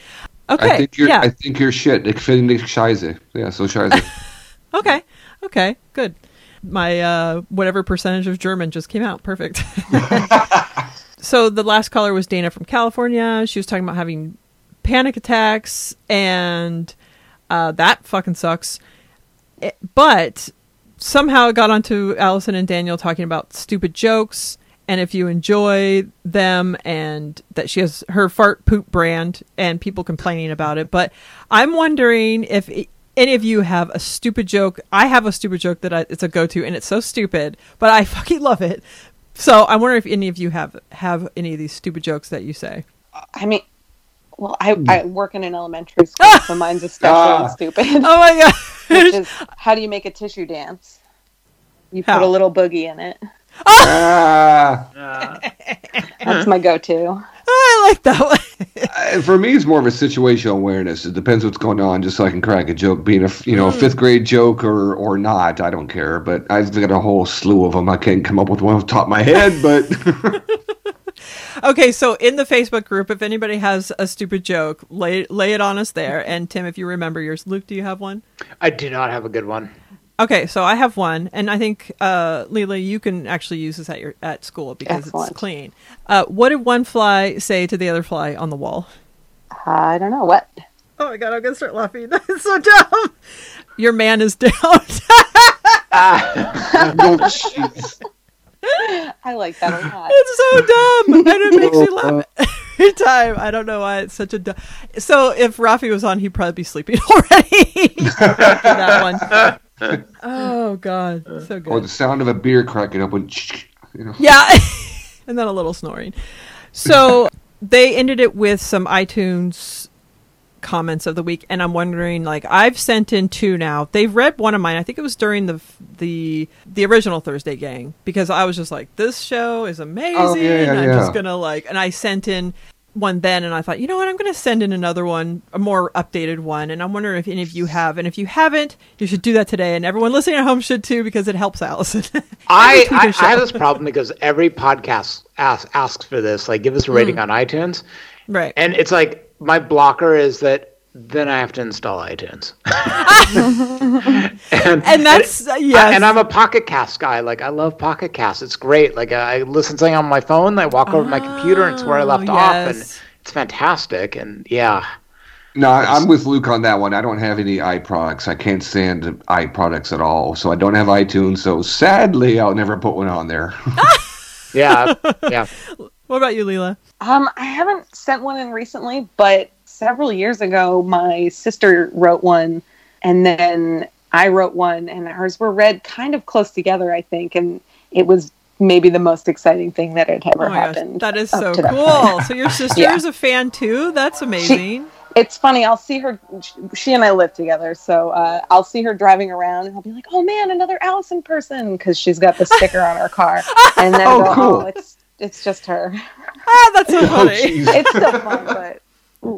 Okay. I think you're. yeah. I think you're shit. Ich finde Scheiße. Yeah, so Scheiße. Okay. Okay. Good. My uh, whatever percentage of German just came out. Perfect. so the last caller was Dana from California. She was talking about having panic attacks, and uh, that fucking sucks. It- but somehow it got onto Allison and Daniel talking about stupid jokes. And if you enjoy them, and that she has her fart poop brand, and people complaining about it, but I'm wondering if any of you have a stupid joke. I have a stupid joke that I, it's a go-to, and it's so stupid, but I fucking love it. So I wonder if any of you have have any of these stupid jokes that you say. I mean, well, I, I work in an elementary school, so mine's especially Ah. stupid. Oh my god! Which is, how do you make a tissue dance? You put a little boogie in it. ah, That's my go-to. I like that one. uh, for me, it's more of a situational awareness. It depends what's going on, just so I can crack a joke. Being a f- you know a fifth grade joke or or not, I don't care. But I've got a whole slew of them. I can't come up with one off the top of my head, but Okay, so in the Facebook group, if anybody has a stupid joke, lay lay it on us there. And Tim, if you remember yours, Luke, do you have one? I do not have a good one. Okay, so I have one, and I think uh, Leela, you can actually use this at your at school because Excellent. it's clean. Uh, what did one fly say to the other fly on the wall? I don't know what. Oh my god, I'm gonna start laughing. That's so dumb. Your man is down. oh, jeez. I like that a lot. it's so dumb, and it makes me laugh every time. I don't know why it's such a dumb. So if Rafi was on, he'd probably be sleeping already. After that one. Oh god, so good. or the sound of a beer cracking open. You know. Yeah. and then a little snoring. So they ended it with some iTunes comments of the week and I'm wondering like I've sent in two now. They've read one of mine. I think it was during the the the original Thursday gang because I was just like this show is amazing. Oh, yeah, yeah, I'm yeah. just going to like and I sent in one then and I thought, you know what, I'm going to send in another one, a more updated one and I'm wondering if any of you have and if you haven't, you should do that today and everyone listening at home should too because it helps Allison. I, I, I have this problem because every podcast asks, asks for this, like give us a rating hmm. on iTunes, right. and it's like my blocker is that then I have to install iTunes. and, and that's uh, yes. And I'm a Pocket Cast guy. Like I love Pocket Cast. It's great. Like I listen to something on my phone. I walk over to my computer and it's where I left Oh, off, and it's fantastic. And yeah, No, I- I'm with Luke on that one. I don't have any iProducts. I can't stand iProducts at all. So I don't have iTunes. So sadly, I'll never put one on there. yeah, yeah. What about you, Leela? Um, I haven't sent one in recently, but several years ago, my sister wrote one, and then I wrote one, and ours were read kind of close together, I think, and it was maybe the most exciting thing that had ever Oh my gosh, happened. that is so that cool. point. So your sister Yeah. is a fan too. That's amazing. It's funny. I'll see her. She and I live together, so uh, I'll see her driving around, and I'll be like, "Oh man, another Allison person," because she's got the sticker on her car, and then Oh, go, cool. "Oh, it's it's just her." ah, that's so oh, funny. jeez. It's still fun, but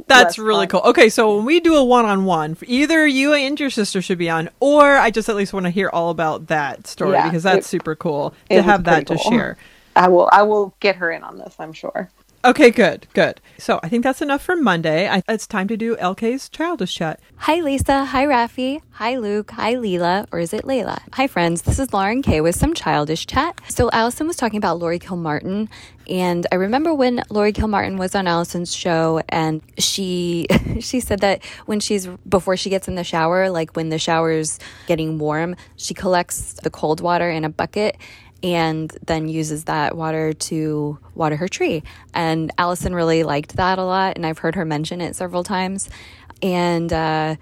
That's really fun. cool. Okay, so when we do a one-on-one, either you and your sister should be on, or I just at least want to hear all about that story Yeah, because that's it- super cool to have that pretty to share. I will. I will get her in on this. I'm sure. Okay, good, good. So I think that's enough for Monday. I, it's time to do LK's childish chat. Hi, Lisa. Hi, Rafi. Hi, Luke. Hi, Leela. Or is it Layla? Hi, friends. This is Lauren Kay with some childish chat. So, Allison was talking about Laurie Kilmartin. And I remember when Laurie Kilmartin was on Allison's show, and she she said that when she's before she gets in the shower, like when the shower's getting warm, she collects the cold water in a bucket and then uses that water to water her tree. And Allison really liked that a lot, and I've heard her mention it several times. And uh,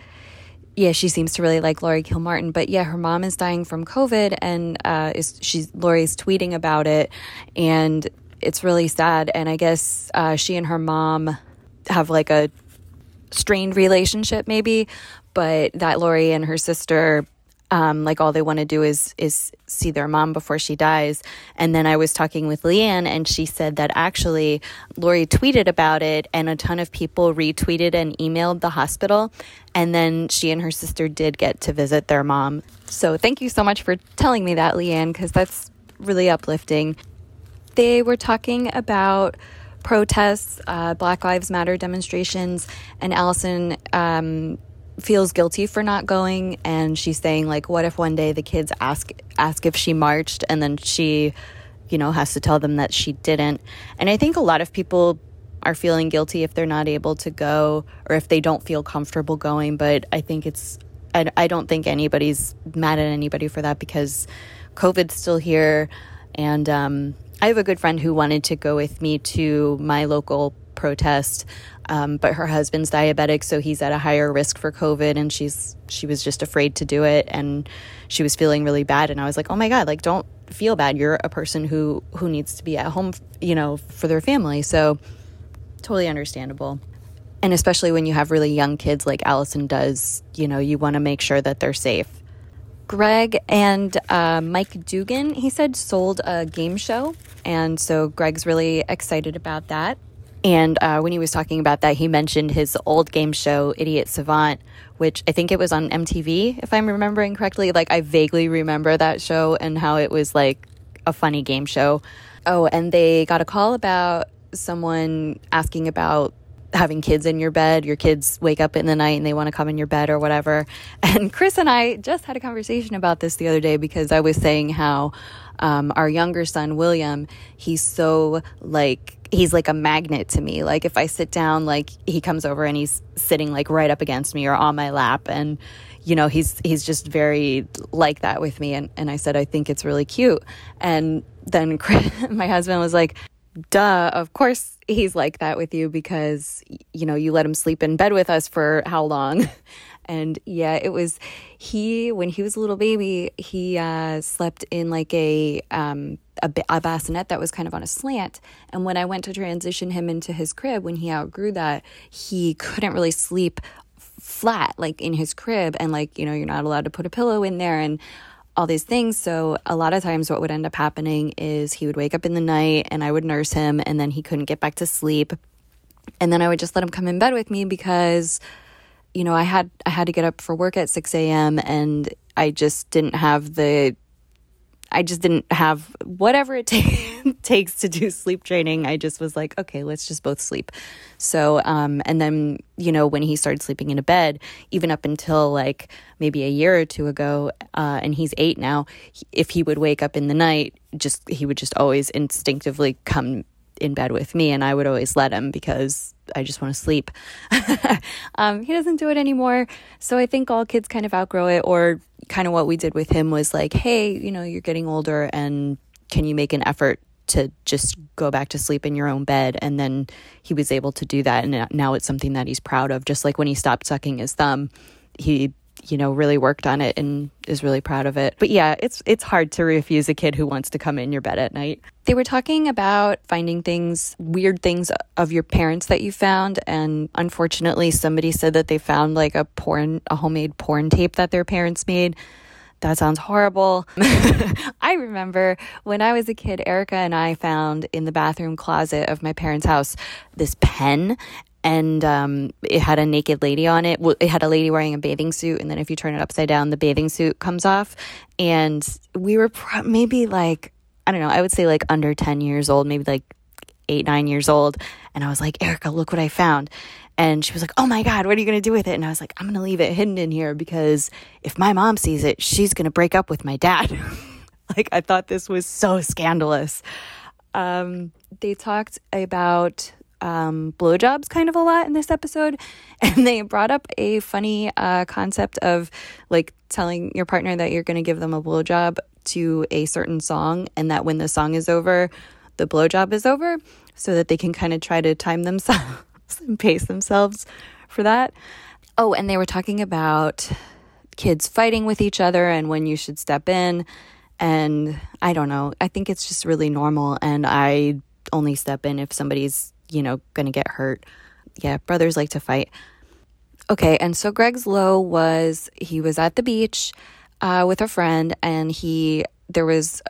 yeah, she seems to really like Laurie Kilmartin. But yeah, her mom is dying from COVID, and uh, is she's Laurie's tweeting about it, and it's really sad. And I guess uh, she and her mom have like a strained relationship, maybe, but that Laurie and her sister. Um, like all they want to do is is see their mom before she dies. And then I was talking with Leanne, and she said that actually Laurie tweeted about it, and a ton of people retweeted and emailed the hospital. And then she and her sister did get to visit their mom. So thank you so much for telling me that, Leanne, because that's really uplifting. They were talking about protests, uh, Black Lives Matter demonstrations, and Allison um, feels guilty for not going. And she's saying, like, what if one day the kids ask ask if she marched, and then she, you know, has to tell them that she didn't. And I think a lot of people are feeling guilty if they're not able to go or if they don't feel comfortable going. But I think it's I, I don't think anybody's mad at anybody for that because COVID's still here. And um, I have a good friend who wanted to go with me to my local protest, um, but her husband's diabetic, so he's at a higher risk for COVID, and she's she was just afraid to do it, and she was feeling really bad. And I was like, oh my god, like don't feel bad. You're a person who who needs to be at home, you know, for their family. So totally understandable. And especially when you have really young kids like Allison does, you know, you want to make sure that they're safe. Greg and uh, Mike Dugan, he said, sold a game show. And so Greg's really excited about that. And uh, when he was talking about that, he mentioned his old game show, Idiot Savant, which I think it was on MTV, if I'm remembering correctly. Like, I vaguely remember that show and how it was like a funny game show. Oh, and they got a call about someone asking about having kids in your bed. Your kids wake up in the night and they want to come in your bed or whatever. And Chris and I just had a conversation about this the other day because I was saying how um, our younger son, William, he's so like, he's like a magnet to me. Like if I sit down, like he comes over and he's sitting like right up against me or on my lap. And, you know, he's, he's just very like that with me. And, and I said, I think it's really cute. And then my husband was like, duh, of course he's like that with you because, you know, you let him sleep in bed with us for how long? And yeah, it was he when he was a little baby. He uh, slept in like a um, a, a bassinet that was kind of on a slant. And when I went to transition him into his crib, when he outgrew that, he couldn't really sleep flat like in his crib. And like you know, you're not allowed to put a pillow in there and all these things. So a lot of times, what would end up happening is he would wake up in the night, and I would nurse him, and then he couldn't get back to sleep. And then I would just let him come in bed with me because you know, I had I had to get up for work at 6 a.m. and I just didn't have the I just didn't have whatever it ta- takes to do sleep training. I just was like, okay, let's just both sleep. So, um, and then, you know, when he started sleeping in a bed, even up until like maybe a year or two ago, uh, and he's eight now, if he would wake up in the night, just, he would just always instinctively come in bed with me and I would always let him because I just want to sleep. um, he doesn't do it anymore. So I think all kids kind of outgrow it, or kind of what we did with him was like, hey, you know, you're getting older and can you make an effort to just go back to sleep in your own bed? And then he was able to do that. And now it's something that he's proud of. Just like when he stopped sucking his thumb, he you know really worked on it and is really proud of it. But yeah it's it's hard to refuse a kid who wants to come in your bed at night. They were talking about finding things weird things of your parents that you found and unfortunately somebody said that they found like a porn a homemade porn tape that their parents made. That sounds horrible. I remember when I was a kid, Erica and I found in the bathroom closet of my parents' house this pen, and um, it had a naked lady on it. It had a lady wearing a bathing suit, and then if you turn it upside down, the bathing suit comes off. And we were pro- maybe like I don't know, I would say like under ten years old, maybe like eight nine years old. And I was like, Erica, look what I found. And she was like, Oh my God, what are you going to do with it? And I was like, I'm going to leave it hidden in here because if my mom sees it, she's going to break up with my dad. like, I thought this was so scandalous. Um, they talked about um, blowjobs kind of a lot in this episode. And they brought up a funny uh, concept of like telling your partner that you're going to give them a blowjob to a certain song, and that when the song is over, the blowjob is over, so that they can kind of try to time themselves and pace themselves for that. Oh, and they were talking about kids fighting with each other and when you should step in. And I don't know. I think it's just really normal. And I only step in if somebody's you know, going to get hurt. Yeah, brothers like to fight. Okay, and so Greg's low was he was at the beach uh, with a friend, and he there was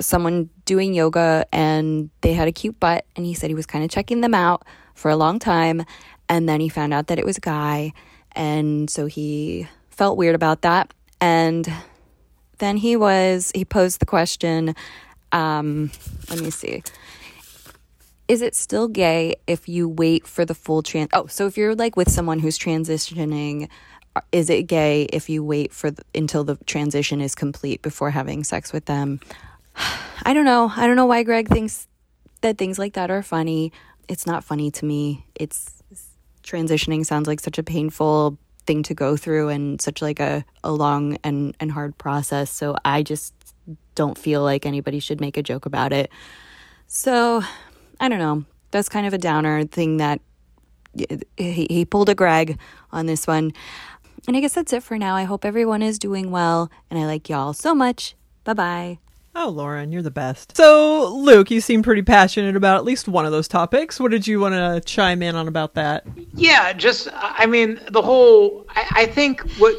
someone doing yoga, and they had a cute butt, and he said he was kind of checking them out for a long time, and then he found out that it was a guy, and so he felt weird about that, and then he was he posed the question. Um, let me see is it still gay if you wait for the full trans? Oh, so if you're like with someone who's transitioning, uh, is it gay if you wait for the, until the transition is complete before having sex with them? I don't know. I don't know why Greg thinks that things like that are funny. It's not funny to me. It's transitioning sounds like such a painful thing to go through and such like a, a long and, and hard process. So I just don't feel like anybody should make a joke about it. So I don't know. That's kind of a downer thing that he, he pulled a Greg on this one. And I guess that's it for now. I hope everyone is doing well, and I like y'all so much. Bye bye. Oh, Lauren, you're the best. So, Luke, you seem pretty passionate about at least one of those topics. What did you want to chime in on about that? Yeah, just, I mean, the whole, I, I think what.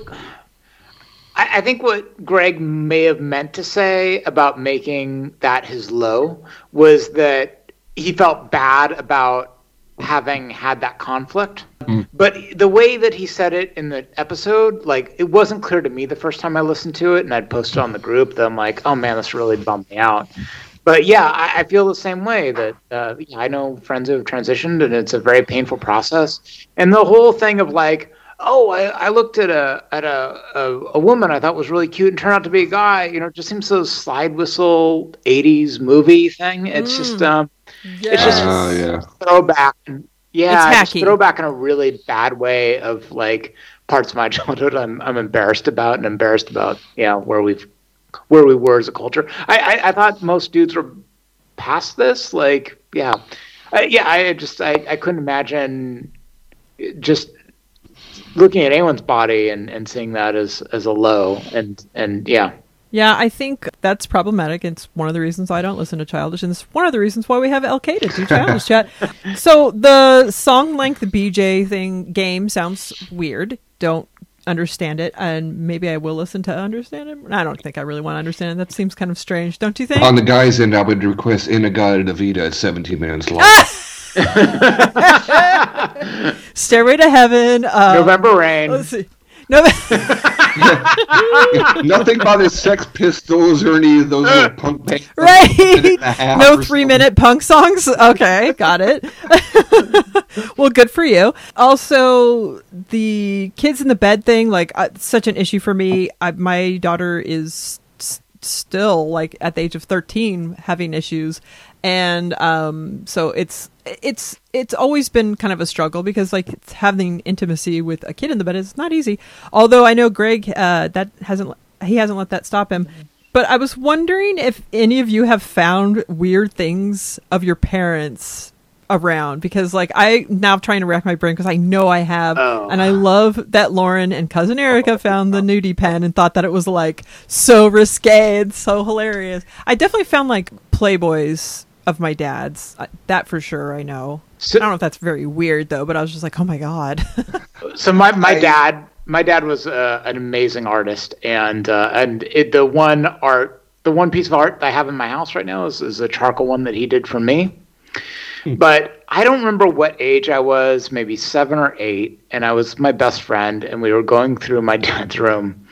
I, I think what Greg may have meant to say about making that his low was that he felt bad about having had that conflict. Mm. But the way that he said it in the episode, like it wasn't clear to me the first time I listened to it, and I'd posted on the group that I'm like, oh man, this really bummed me out. But yeah, I, I feel the same way. That uh, I know friends who have transitioned, and it's a very painful process. And the whole thing of like, oh, I, I looked at a at a, a, a woman I thought was really cute and turned out to be a guy. You know, it just seems so slide whistle '80s movie thing. It's mm. just um, Yes. It's just uh, yeah. throwback. Yeah, it's throwback in a really bad way of like parts of my childhood I'm I'm embarrassed about and embarrassed about yeah you know, where we've where we were as a culture. I I, I thought most dudes were past this. Like yeah, I, yeah. I just I, I couldn't imagine just looking at anyone's body and, and seeing that as as a low and and yeah yeah, I think that's problematic. It's one of the reasons I don't listen to Childish, and it's one of the reasons why we have LK to do Childish Chat. So the song length BJ thing game sounds weird. Don't understand it, and maybe I will listen to understand it. I don't think I really want to understand it. That seems kind of strange, don't you think? On the guy's end, I would request In-A-Gadda-Da-Vida at 17 minutes long. Stairway to Heaven. Um, November Rain. No, Nothing by the Sex Pistols or any of those little punk bands. right? Minute and a half No three-minute punk songs. Okay, got it. well, good for you. Also, the kids in the bed thing, like, uh, such an issue for me. I, my daughter is s- still like at the age of 13 having issues and um so it's it's it's always been kind of a struggle because like it's having intimacy with a kid in the bed is not easy. Although i know greg uh that hasn't he hasn't let that stop him. But i was wondering if any of you have found weird things of your parents around because like i now trying to rack my brain because i know i have. Oh. and i love that lauren and cousin erica found the nudie pen and thought that it was like so risque and so hilarious. I definitely found like playboys of my dad's Uh, that for sure i know. So- i don't know if that's very weird though but i was just like oh my god. So my my dad my dad was uh, an amazing artist, and uh, and it, the one art the one piece of art that I have in my house right now is, is a charcoal one that he did for me. But I don't remember what age I was, maybe seven or eight, and I was my best friend, and we were going through my dad's room,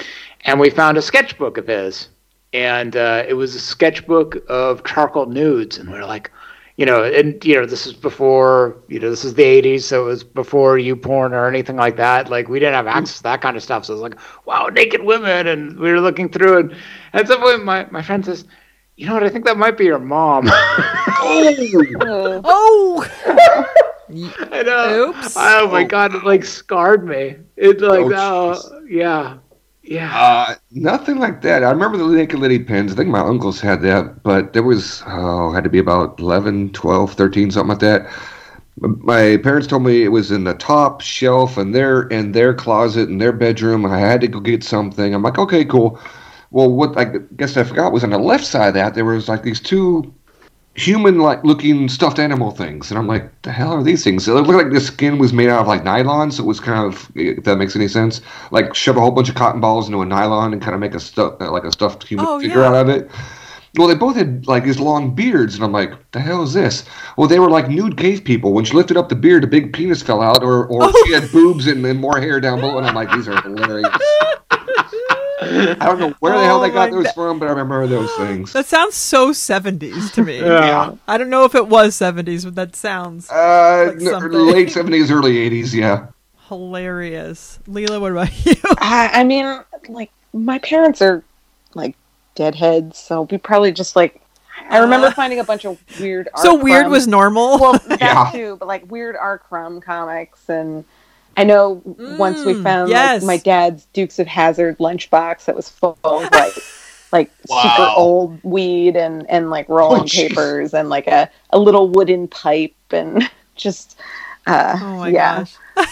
and we found a sketchbook of his, and uh, it was a sketchbook of charcoal nudes, and we are like, you know, and you know, this is before, you know, this is the '80s, so it was before YouPorn or anything like that. Like we didn't have access to that kind of stuff, so it was like, wow, naked women, and we were looking through, and at some point, my my friend says. You know what? I think that might be your mom. oh, oh I know. Oops. Oh my god, it like scarred me. It like Oh, oh, yeah. Yeah. Uh, nothing like that. I remember the naked lady pens. I think my uncles had that, but there was, oh, had to be about 11, 12, 13, something like that. My parents told me it was in the top shelf in their in their closet in their bedroom. I had to go get something. I'm like, okay, cool. Well, what I guess I forgot was on the left side of that there was like these two human-like looking stuffed animal things, and I'm like, the hell are these things? So it looked like the skin was made out of like nylon, so it was kind of, if that makes any sense, like shove a whole bunch of cotton balls into a nylon and kind of make a stuff uh, like a stuffed human Oh, figure yeah. out of it. Well, they both had like these long beards, and I'm like, the hell is this? Well, they were like nude cave people. When she lifted up the beard, a big penis fell out, or or Oh. she had boobs and, and more hair down below, and I'm like, these are hilarious. I don't know where the hell Oh they got those God. from, but I remember those things. that sounds so 70s to me Yeah. i don't know if it was 70s but that sounds Uh, Like n- late 70s, early 80s, yeah. hilarious leela what about you I, I mean, like my parents are like deadheads, so we probably just like. I remember Uh, finding a bunch of weird. so weird from- was normal well that Yeah. too, but like weird R. Crumb comics, and I know once we Mm, found yes. like my dad's Dukes of Hazzard lunchbox that was full of like like super old weed and and like rolling Oh, papers and like a a little wooden pipe and just uh oh my yeah. gosh.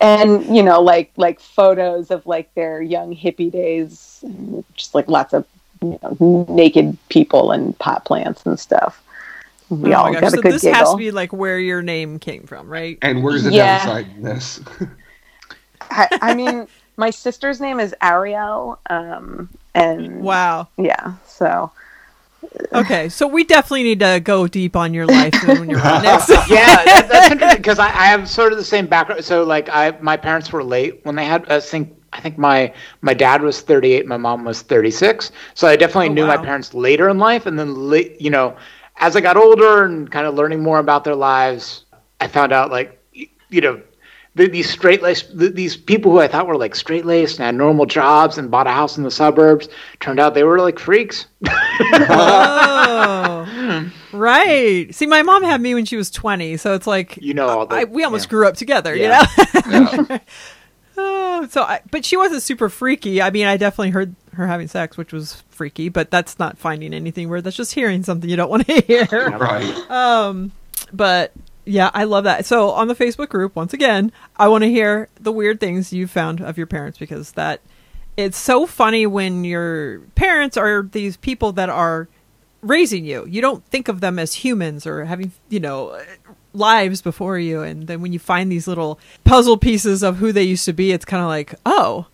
And you know like like photos of like their young hippie days and just like lots of you know, naked people and pot plants and stuff we oh all my gosh got a so good this giggle has to be like where your name came from right And where's the Yeah. downside in this? I, I mean my sister's name is ariel um and wow yeah so okay so we definitely need to go deep on your life when you're on next yeah, that, that's interesting because I, I have sort of the same background. So like I, my parents were late when they had. I think I think my my dad was 38, my mom was 36. So I definitely Oh, knew my parents later in life, and then late, you know, as I got older and kind of learning more about their lives, I found out like you know. the- These straight laced, these people who I thought were like straight laced and had normal jobs and bought a house in the suburbs, turned out they were like freaks. oh right see my mom had me when she was 20 so it's like You know all the- I, we almost yeah. grew up together Yeah. you know Oh, so I, but she wasn't super freaky. I mean, I definitely heard her having sex, which was freaky, but that's not finding anything weird. That's just hearing something you don't want to hear. right. Um, but yeah, I love that. So on the Facebook group, once again, I want to hear the weird things you found of your parents because that it's so funny when your parents are these people that are raising you. You don't think of them as humans or having, you know, lives before you. And then when you find these little puzzle pieces of who they used to be, it's kind of like, oh,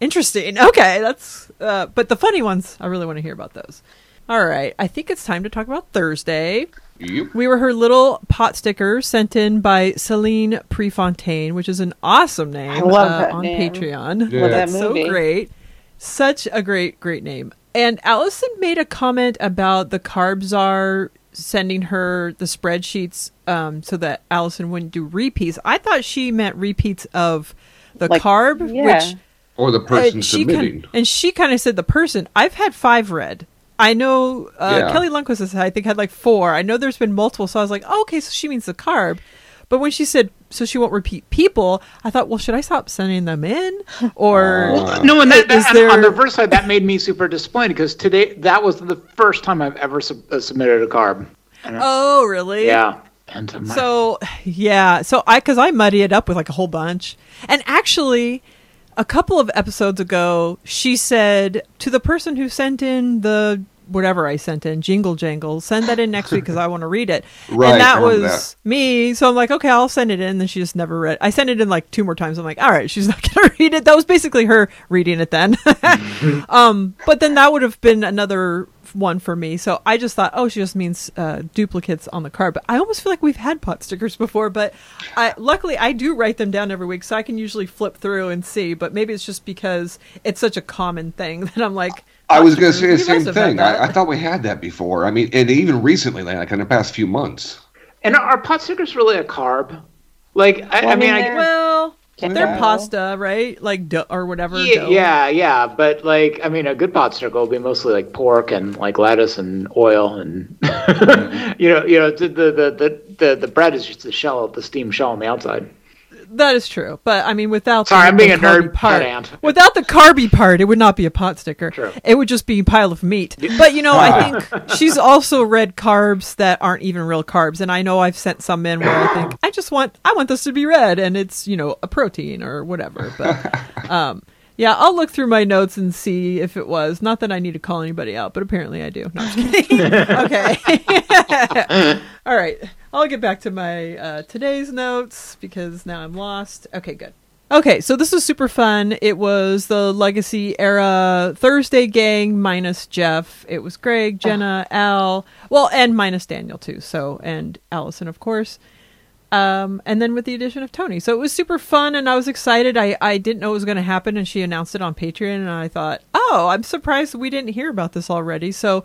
interesting. Okay, that's. Uh, but the funny ones, I really want to hear about those. All right, I think it's time to talk about Thursday. Yep. We were her little pot sticker sent in by Celine Prefontaine, which is an awesome name I love uh, that on name. Patreon. Yeah. Love that That's so movie. great. Such a great, great name. And Allison made a comment about the carb czar sending her the spreadsheets um, so that Allison wouldn't do repeats. I thought she meant repeats of the Like, carb, yeah. which Or the person uh, she submitting. Kind, and she kind of said the person. I've had five read. I know uh, Yeah. Kelly Lundquist has, I think had like four. I know there's been multiple, so I was like, oh, okay, so she means the carb. But when she said so she won't repeat people, I thought, well, should I stop sending them in or Uh, No, and that, Is that- there- on the reverse side, that made me super disappointed because today that was the first time I've ever sub- uh, submitted a carb. oh, really? Yeah, and my- So yeah, so I because I muddy it up with like a whole bunch, and actually, a couple of episodes ago, she said to the person who sent in the whatever I sent in, jingle jangle, send that in next week because I want to read it. Right, and that was me. So I'm like, okay, I'll send it in. Then she just never read. I sent it in like two more times. I'm like, all right, she's not gonna read it. That was basically her reading it then. um, but then that would have been another one for me. So I just thought, oh, she just means uh, duplicates on the card. But I almost feel like we've had pot stickers before. But I, luckily, I do write them down every week, so I can usually flip through and see. But maybe it's just because it's such a common thing that I'm like. I was going to say the same thing. I, I thought we had that before. I mean, and even recently, like in the past few months. and are pot stickers really a carb? Like, I, Well, I I mean, mean, I, they're- well, Yeah. they're pasta, right? Like dough or whatever. yeah, dough. yeah, yeah, but like, I mean, a good pot sticker will be mostly like pork and like lettuce and oil and mm-hmm. you know, you know, the the, the the the the bread is just the shell, the steam shell on the outside. That is true, but I mean, without Sorry, the, I'm being the a nerd part, pedant. without the carby part, it would not be a pot sticker. True. It would just be a pile of meat. But you know, I think she's also read carbs that aren't even real carbs, and I know I've sent some in where I think I just want I want this to be red, and it's you know a protein or whatever. But um, yeah, I'll look through my notes and see if it was. Not that I need to call anybody out, but apparently I do. No, I'm just kidding. okay. All right. I'll get back to my uh, today's notes because now I'm lost. Okay, good. Okay, so this was super fun. It was the Legacy era Thursday gang minus Jeff. It was Greg, Jenna, Al, well, and minus Daniel too. So and Allison, of course. Um, and then with the addition of Tony. So it was super fun and I was excited. I, I didn't know it was going to happen and she announced it on Patreon and I thought, oh, I'm surprised we didn't hear about this already. So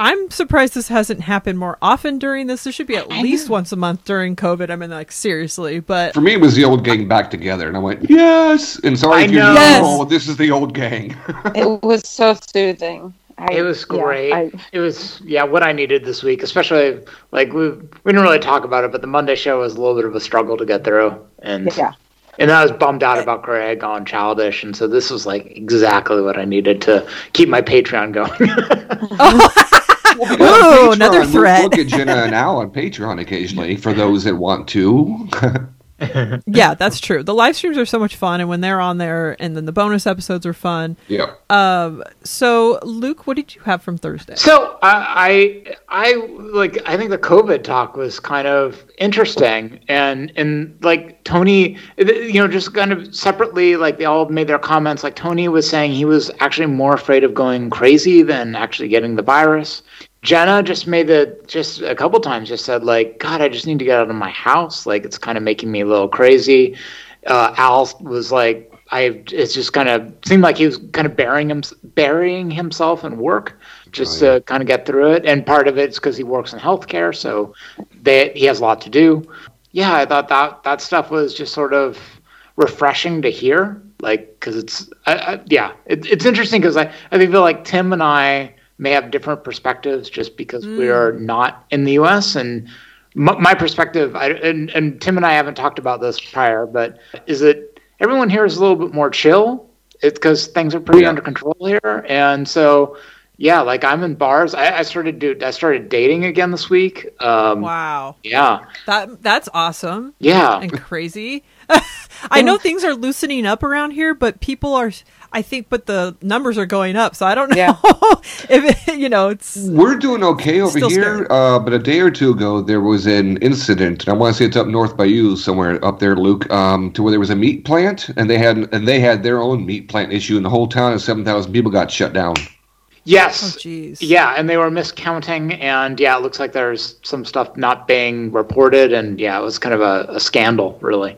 I'm surprised this hasn't happened more often during this. This should be at least once a month during COVID. I mean, like, seriously. But For me, it was the old gang back together, and I went, yes. And sorry I if you know. know, Yes. this is the old gang. It was so soothing. I, It was yeah, great. I- it was yeah, what I needed this week, especially like we we didn't really talk about it, but the Monday show was a little bit of a struggle to get through, and yeah. and I was bummed out about Greg on Childish, and so this was like exactly what I needed to keep my Patreon going. Oh. Ooh, another Patreon, threat. We'll, we'll get Jenna and Al on Patreon occasionally for those that want to. yeah, that's true. The live streams are so much fun. And when they're on there, and then the bonus episodes are fun. yeah. Um, so, Luke, what did you have from Thursday? So I, I, I like. I think the COVID talk was kind of interesting, and and like Tony, you know, just kind of separately, like they all made their comments. Like Tony was saying, he was actually more afraid of going crazy than actually getting the virus. Jenna just made the just a couple times just said like, God, I just need to get out of my house. Like it's kind of making me a little crazy. Uh, Al was like, I it's just kind of seemed like he was kind of burying him burying himself in work just Oh, yeah. to kind of get through it. And part of it's because he works in healthcare, so they, he has a lot to do. Yeah, I thought that that stuff was just sort of refreshing to hear, like because it's I, I, yeah, it, it's interesting because I I feel like Tim and I may have different perspectives just because we are not in the U.S. and my, my perspective, I, and, and Tim and I haven't talked about this prior, but is that everyone here is a little bit more chill. It's because things are pretty Yeah. under control here, and so yeah, like I'm in bars. I, I started do I started dating again this week. Um, Wow, Yeah, that that's awesome yeah. and crazy. I know things are loosening up around here, but people are. I think, but the numbers are going up, so I don't know Yeah. if it, you know it's. We're doing okay over here, uh, but a day or two ago there was an incident, and I want to say it's up north by you somewhere up there, Luke, um, to where there was a meat plant, and they had and they had their own meat plant issue, and the whole town of seven thousand people got shut down. Yes. Oh, jeez. Yeah, and they were miscounting, and yeah, it looks like there's some stuff not being reported, and yeah, it was kind of a, a scandal, really.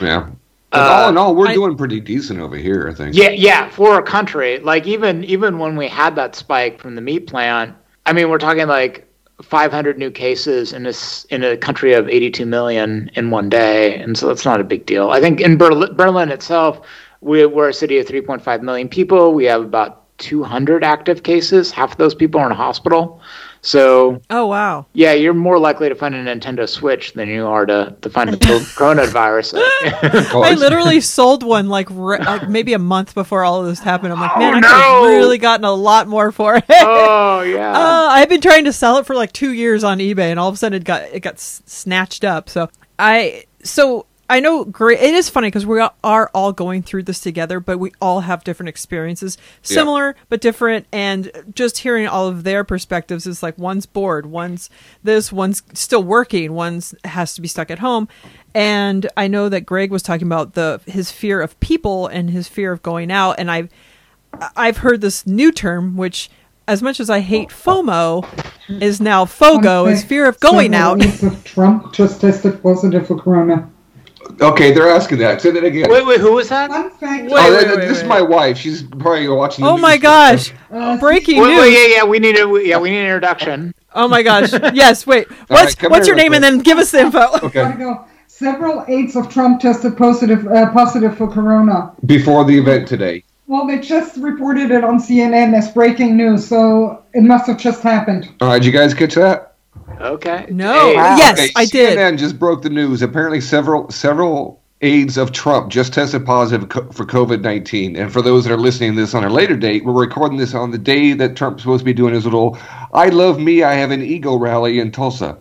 Yeah. Uh, all in all, we're I- doing pretty decent over here, I think. Yeah, yeah, for a country, like even even when we had that spike from the meat plant, I mean, we're talking like 500 new cases in this in a country of 82 million in one day, and so that's not a big deal. I think in Berlin, Berlin itself, we, we're a city of 3.5 million people. We have about 200 active cases. Half of those people are in a hospital. So Oh wow. yeah, you're more likely to find a Nintendo Switch than you are to, to find the coronavirus. Oh, I literally sold one like, re- like maybe a month before all of this happened. I'm like, man, I Oh, could have really gotten a lot more for it. oh yeah. Uh, I've been trying to sell it for like two years on eBay, and all of a sudden it got it got s- snatched up. So I so I know great. It is funny because we are all going through this together, but we all have different experiences, similar but different. And just hearing all of their perspectives is like one's bored, one's this, one's still working, one's has to be stuck at home. And I know that Greg was talking about the his fear of people and his fear of going out, and I've I've heard this new term, which, as much as I hate FOMO, is now FOGO, is fear of going out. Trump just tested positive for corona. Okay, they're asking that. Say that again. Wait, wait, who was that? Fun fact. Wait, oh, wait, that- wait, this is wait. my wife. She's probably watching. the Oh my gosh! Uh, Breaking Wait, news! wait, yeah, yeah, we need a yeah, we need an introduction. Oh my gosh! Yes, wait. What's come what's your name? real And then give us the info. Okay. Several aides of Trump tested positive uh, positive for corona. Before the event today. Well, they just reported it on CNN as breaking news, so it must have just happened. All right, did you guys catch that? Okay. No. Hey, Yes, Okay, I did. CNN just broke the news. Apparently, several several aides of Trump just tested positive co- for COVID nineteen. And for those that are listening to this on a later date, we're recording this on the day that Trump's supposed to be doing his little "I love me, I have an ego" rally in Tulsa.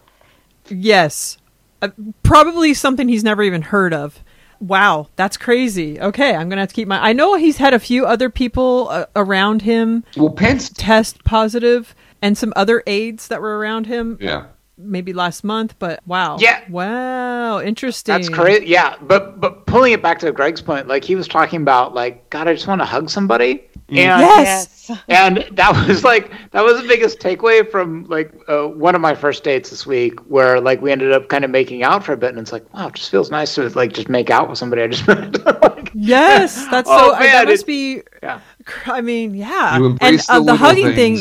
Yes, uh, probably something he's never even heard of. Wow, that's crazy. Okay, I'm gonna have to keep my. I know he's had a few other people uh, around him Well, Pence. test positive, and some other aides that were around him. Yeah. maybe last month, but wow. Yeah. Wow. Interesting. That's crazy. Yeah, but but pulling it back to Greg's point, like he was talking about, like God, I just want to hug somebody, and Yes. and that was like that was the biggest takeaway from like uh, one of my first dates this week, where like we ended up kind of making out for a bit, and it's like wow, it just feels nice to like just make out with somebody I just met. like, Yes, that's Oh, so. I- man, that must it- be. yeah, I mean, yeah. You and embrace uh, the, the little hugging thing.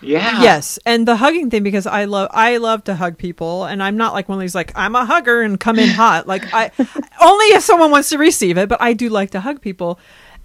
Yeah, Yes, and the hugging thing because I love I love to hug people, and I'm not like one of these like I'm a hugger and come in hot. Like I only if someone wants to receive it, but I do like to hug people.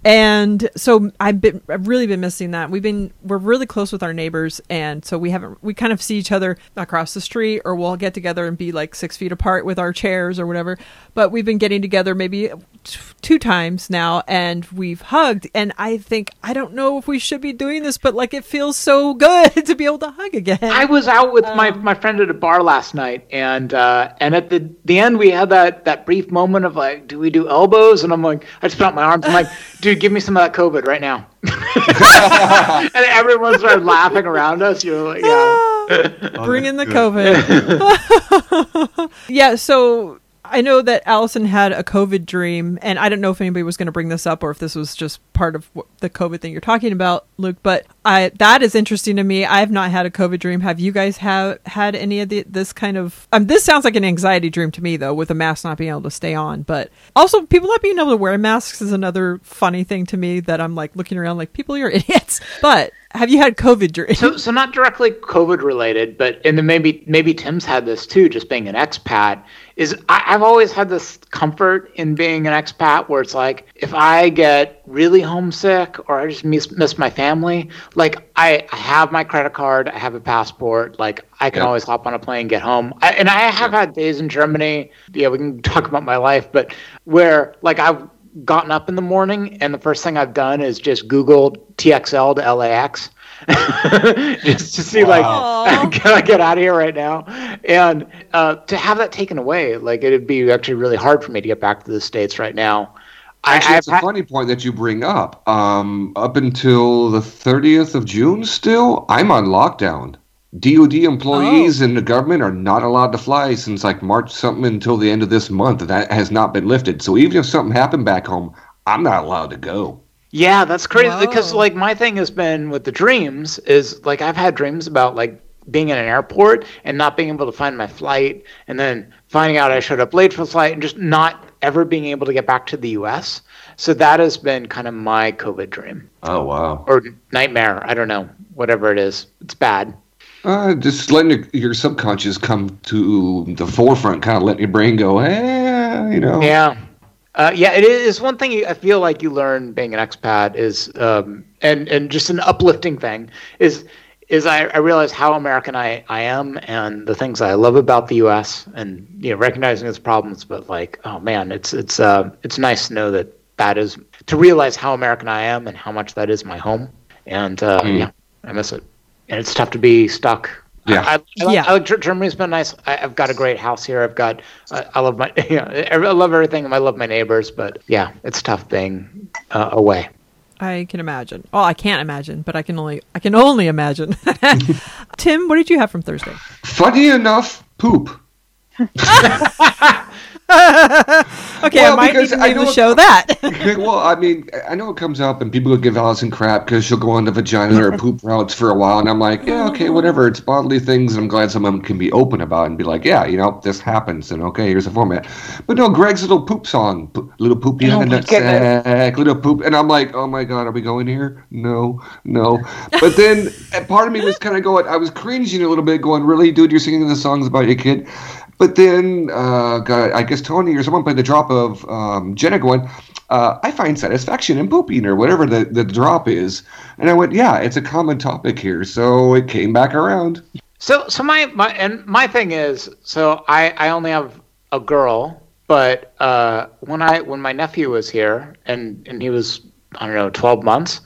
And so I've been I've really been missing that. We've been we're really close with our neighbors, and so we haven't we kind of see each other across the street, or we'll get together and be like six feet apart with our chairs or whatever. But we've been getting together maybe t- two times now, and we've hugged. And I think I don't know if we should be doing this, but like it feels so good to be able to hug again. I was out with my, my friend at a bar last night, and uh, and at the the end we had that that brief moment of like, do we do elbows? And I'm like, I just put out my arms. I'm like, dude, give me some of that COVID right now. and everyone started laughing around us. You're like, yeah. Bring in the COVID. yeah, so I know that Allison had a COVID dream, and I don't know if anybody was going to bring this up or if this was just part of what, the COVID thing you're talking about, Luke. But I that is interesting to me. I have not had a COVID dream. Have you guys have had any of the, this kind of? Um, this sounds like an anxiety dream to me, though, with a mask not being able to stay on. But also, people not being able to wear masks is another funny thing to me. That I'm like looking around like people, you're idiots. But have you had COVID dreams? So, so not directly COVID related, but and then maybe maybe Tim's had this too, just being an expat. Is I, I've always had this comfort in being an expat, where it's like if I get really homesick or I just miss miss my family, like I, I have my credit card, I have a passport, like I can Yeah. always hop on a plane, get home. I, and I have had days in Germany. Yeah, we can talk about my life, but where like I've gotten up in the morning and the first thing I've done is just Googled TXL to LAX. just to see like can I get out of here right now? And uh, to have that taken away, like it'd be actually really hard for me to get back to the states right now. I, Actually, I've it's a had- funny point that you bring up. Um, up until the 30th of June, still, I'm on lockdown. DoD oh. employees Oh. and the government are not allowed to fly since like March something until the end of this month. That has not been lifted. So even if something happened back home, I'm not allowed to go. Yeah, that's crazy because like my thing has been with the dreams is like I've had dreams about like being in an airport and not being able to find my flight and then finding out I showed up late for the flight and just not ever being able to get back to the US. So that has been kind of my COVID dream Oh wow. or nightmare. I don't know, whatever it is. It's bad. Uh, just letting your, your subconscious come to the forefront, kind of letting your brain go, eh, you know. Yeah. Uh, yeah, it is one thing you, I feel like you learn being an expat is, um, and and just an uplifting thing is, is I, I realize how American I, I am and the things I love about the U.S. and you know recognizing its problems, but like oh man, it's it's uh it's nice to know that that is to realize how American I am and how much that is my home, and uh, Mm. yeah, I miss it, and it's tough to be stuck. Yeah. I, I, I, Yeah. I like Germany's been nice. I, I've got a great house here. I've got, I, I love my, you know, I love everything. and I love my neighbors, but yeah, it's tough being uh, away. I can imagine. Oh, I can't imagine, but I can only I can only imagine. Tim, what did you have from Thursday? Funny enough, poop. Okay, Well, I might need to know the it- show that. well, I mean, I know it comes up and people will give Allison crap because she'll go on the vagina or poop routes for a while, and I'm like, yeah, okay, whatever. It's bodily things, and I'm glad some of them can be open about it and be like, yeah, you know, this happens, and okay, here's the format. But no, Greg's little poop song, po- little poopy Oh the nutsack, little poop, and I'm like, oh my god, are we going here? No, no. But then part of me was kind of going, I was cringing a little bit, going, really, dude, you're singing the songs about your kid. But then, uh, God, I guess Tony or someone played the drop of um, Jenna going, uh, I find satisfaction in pooping or whatever the, the drop is. And I went, yeah, it's a common topic here. So it came back around. So, so my, my, and my thing is, so I, I only have a girl, but uh, when I, when my nephew was here and, and he was, I don't know, 12 months,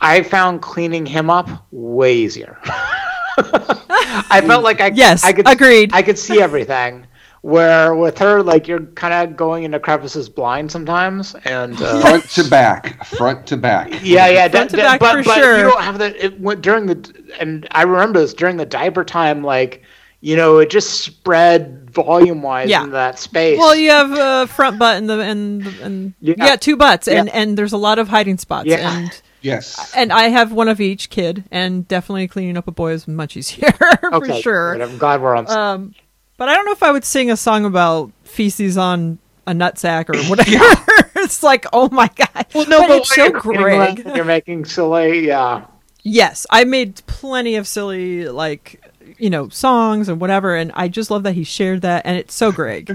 I found cleaning him up way easier. I felt like I, Yes, I could, agreed. I could see everything. Where with her, like you're kind of going into crevices blind sometimes, and uh, Front to back, front to back. yeah, yeah, Front da- to da- back but, for but sure. you don't have the it went during the and I remember this during the diaper time, like you know, it just spread volume wise Yeah. into that space. well, you have a front butt and the and and Yeah. yeah, two butts, and and there's a lot of hiding spots, Yeah. and Yes. and I have one of each kid, and definitely cleaning up a boy is much easier for okay, sure. good. I'm glad we're on. Um, but I don't know if I would sing a song about feces on a nutsack or whatever. it's like, oh my god. well, no, but, but it's so you're cleaning Greg. up, You're making silly, yeah. Yes, I made plenty of silly like you know songs and whatever, and I just love that he shared that, and it's so Greg.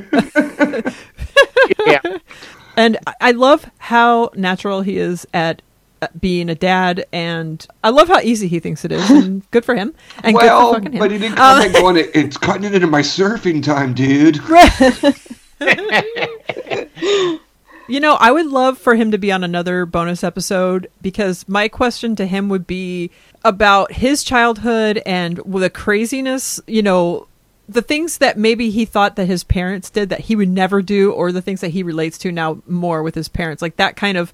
yeah. and I- love how natural he is at being a dad, and I love how easy he thinks it is, and good for him. And good well, for fucking him. but he didn't Um, come back going, it's cutting it into my surfing time, dude. You know, I would love for him to be on another bonus episode because my question to him would be about his childhood and the craziness, you know, the things that maybe he thought that his parents did that he would never do or the things that he relates to now more with his parents. Like that kind of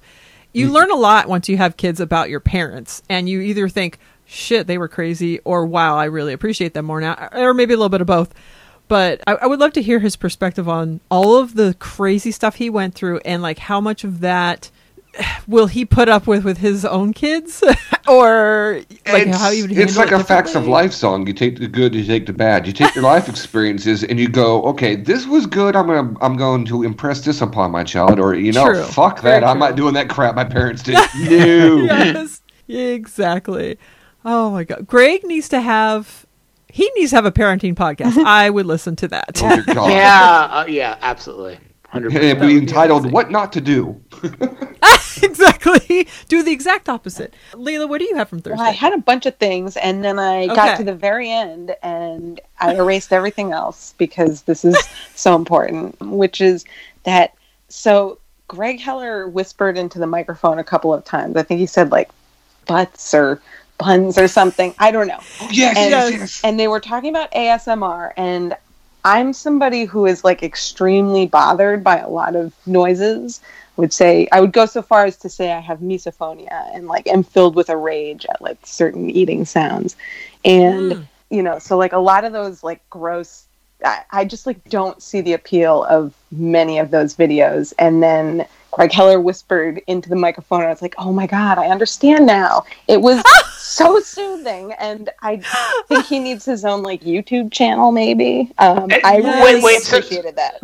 you learn a lot once you have kids about your parents and you either think shit they were crazy or wow I really appreciate them more now or maybe a little bit of both. But I, I would love to hear his perspective on all of the crazy stuff he went through and like how much of that will he put up with with his own kids or like it's, how he would it's like it a facts of life song. You take the good, you take the bad. You take your life experiences, and you go, okay, this was good. I'm gonna, I'm going to impress this upon my child, or you know, True. fuck Very that. I'm not doing that crap my parents did. no. yes, exactly. Oh my god, Greg needs to have. He needs to have a parenting podcast. I would listen to that. Oh, God. Yeah, uh, yeah, absolutely. 100%. And it'd be would be entitled "What Not to Do." Ah, exactly. Do the exact opposite. Leela, what do you have from Thursday? Well, I had a bunch of things, and then I Okay. got to the very end, and I erased everything else because this is so important. Which is that so Greg Heller whispered into the microphone a couple of times. I think he said like butts or buns or something. I don't know. Oh, yes, And, yes, yes. and they were talking about ASMR, and I'm somebody who is like extremely bothered by a lot of noises. Would say I would go so far as to say I have misophonia and like am filled with a rage at like certain eating sounds, and Mm. you know, so like a lot of those like gross. I, I just like don't see the appeal of many of those videos, and then Greg Heller whispered into the microphone. And I was like, "Oh my god, I understand now." It was so soothing, and I think he needs his own like YouTube channel, maybe. Um, I Wait, really wait, so- appreciated that.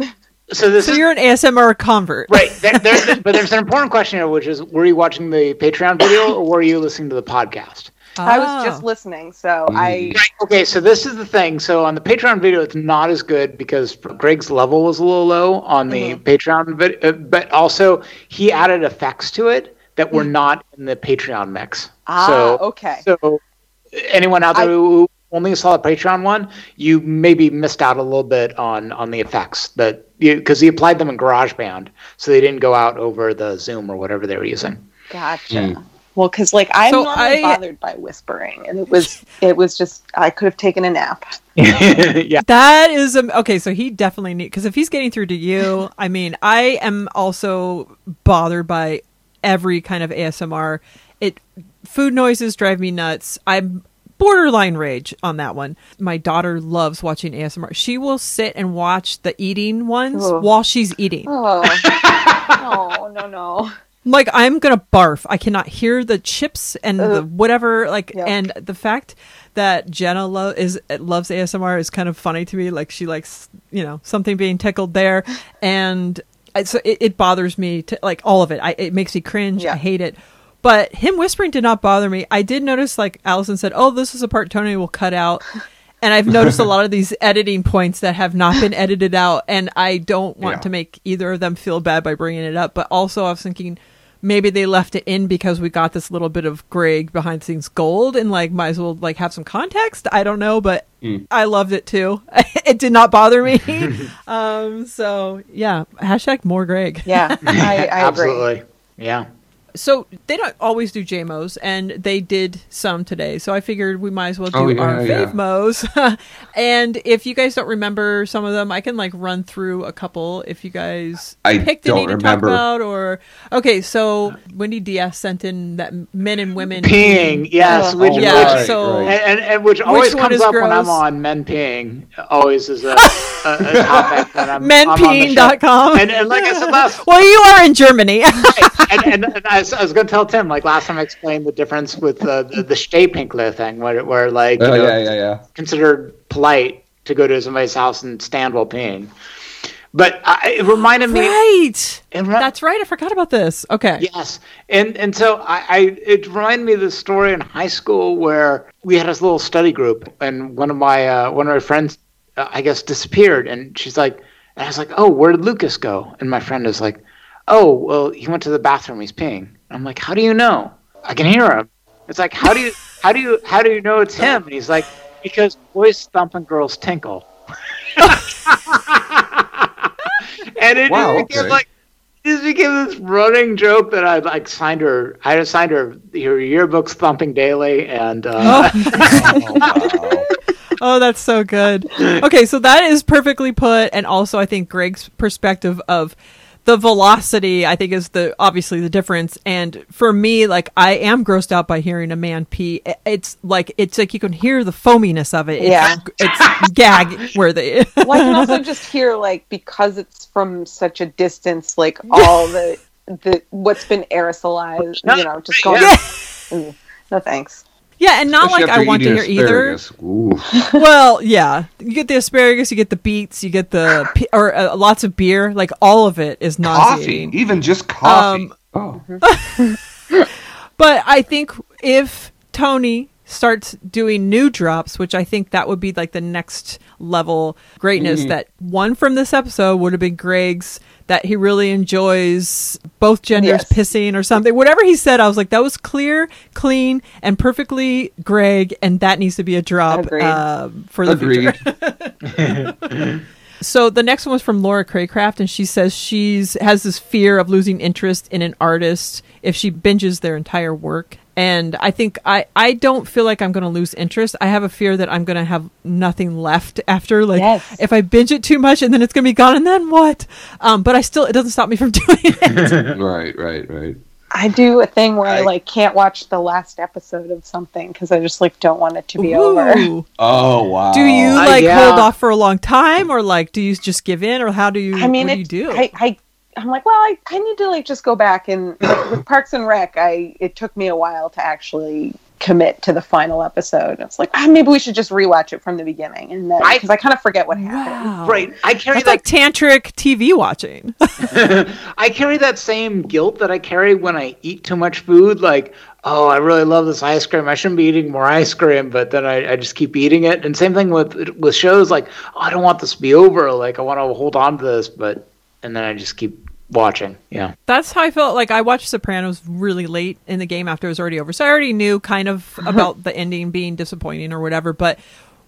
So this So is you're an ASMR convert. right. There, there, but there's an important question here, which is: Were you watching the Patreon video or were you listening to the podcast? I Ah. was just listening, so I Okay, so this is the thing. So on the Patreon video, it's not as good because Greg's level was a little low on the Patreon video, but also he added effects to it that were not in the Patreon mix. ah so, okay. So anyone out there I- who only saw the Patreon one, you maybe missed out a little bit on on the effects that because he applied them in GarageBand, so they didn't go out over the Zoom or whatever they were using. Gotcha. Well, because like I'm So not I- bothered by whispering, and it was it was just I could have taken a nap. yeah. That is um, okay. So he definitely need because if he's getting through to you, I mean, I am also bothered by every kind of ASMR. It food noises drive me nuts. I'm borderline rage on that one. My daughter loves watching ASMR. She will sit and watch the eating ones Ugh. while she's eating. Oh, no, no, no. Like I'm gonna barf. I cannot hear the chips and the uh, whatever. Like, Yuck. and the fact that Jenna lo- is loves ASMR is kind of funny to me. Like she likes you know something being tickled there, and I- so it, it bothers me. To, like all of it, I, it makes me cringe. Yeah. I hate it. But him whispering did not bother me. I did notice, like Allison said, "Oh, this is a part Tony will cut out." And I've noticed a lot of these editing points that have not been edited out, and I don't want Yeah. to make either of them feel bad by bringing it up. But also, I was thinking maybe they left it in because we got this little bit of Greg behind the scenes gold, and like might as well like have some context. I don't know, but I loved it too. it did not bother me. um, so yeah, hashtag more Greg. Yeah, I, I agree. Absolutely. Yeah. So they don't always do JMOs, and they did some today. So I figured we might as well oh, do Oh, yeah, our yeah. fave mo's. and if you guys don't remember some of them, I can like run through a couple if you guys I picked don't any to talk about. Or okay, so Wendy Diaz sent in that men and women Peeing, yes. Oh, Which, yeah, which, right, so right. And, and, and which always one comes is up when I'm on men peeing. Always is a, a, a topic that I'm I'm on the show. menpeeing.com. And, and like I said last, well, you are in Germany. and, and, and I was, I was going to tell Tim, like last time I explained the difference with uh, the the Stehpinkler thing, where where like you Oh know, yeah, yeah, yeah. considered polite to go to somebody's house and stand while peeing. But I, it reminded me. right. it re- That's right. I forgot about this. Okay. Yes, and and so I, I it reminded me of the story in high school where we had this little study group, and one of my uh, one of my friends, uh, I guess, disappeared, and she's like, and I was like, oh, where did Lucas go? And my friend is like, oh, well, he went to the bathroom. He's peeing. I'm like, how do you know? I can hear him. It's like, how do you how do you how do you know it's him? And he's like, because boys thump and girls tinkle. and it Wow, just became okay. like this became this running joke that I like signed her. I had signed her her yearbooks thumping daily, and uh, Oh, wow. Oh, that's so good. Okay, so that is perfectly put, and also I think Greg's perspective of the velocity, I think, is the obviously the difference. And for me, like I am grossed out by hearing a man pee. It's like it's like you can hear the foaminess of it. It's, Yeah. it's gag worthy. Well, I can also just hear like because it's from such a distance, like all the the what's been aerosolized, you know, just going. Yeah. Mm, no thanks. Yeah, and not Especially like I want to hear eating either. Well, yeah, you get the asparagus, you get the beets, you get the or uh, lots of beer. Like all of it is coffee, nauseating. even just coffee. Um, oh, But I think if Tony starts doing new drops, which I think that would be like the next level greatness, Mm-hmm. that one from this episode would have been Greg's that he really enjoys both genders Yes. pissing or something. Whatever he said, I was like, that was clear, clean, and perfectly Greg, and that needs to be a drop Agreed. um, for the future. So the next one was from Laura Craycraft, and she says she's has this fear of losing interest in an artist if she binges their entire work. And I think I, I don't feel like I'm going to lose interest. I have a fear that I'm going to have nothing left after. Like Yes. if I binge it too much and then it's going to be gone, and then what? Um, but I still it doesn't stop me from doing it. right, right, right. I do a thing where I, I- like can't watch the last episode of something because I just like don't want it to be over. Oh wow. Do you Uh, like yeah. hold off for a long time, or like do you just give in, or how do you? I mean, what do it, you do? I, I I'm like, well, I, I need to like just go back and like, with Parks and Rec, I it took me a while to actually commit to the final episode. It's like ah, maybe we should just rewatch it from the beginning, and then I- because I, kind of forget what happened. Wow. Right. I carry That's that like tantric TV watching. I carry that same guilt that I carry when I eat too much food. Like, oh, I really love this ice cream. I shouldn't be eating more ice cream, but then I, I just keep eating it. And same thing with with shows. Like, oh, I don't want this to be over. Like, I want to hold on to this, but and then I just keep watching. Yeah. That's how I felt. Like I watched Sopranos really late in the game after it was already over, so I already knew kind of uh-huh. about the ending being disappointing or whatever. But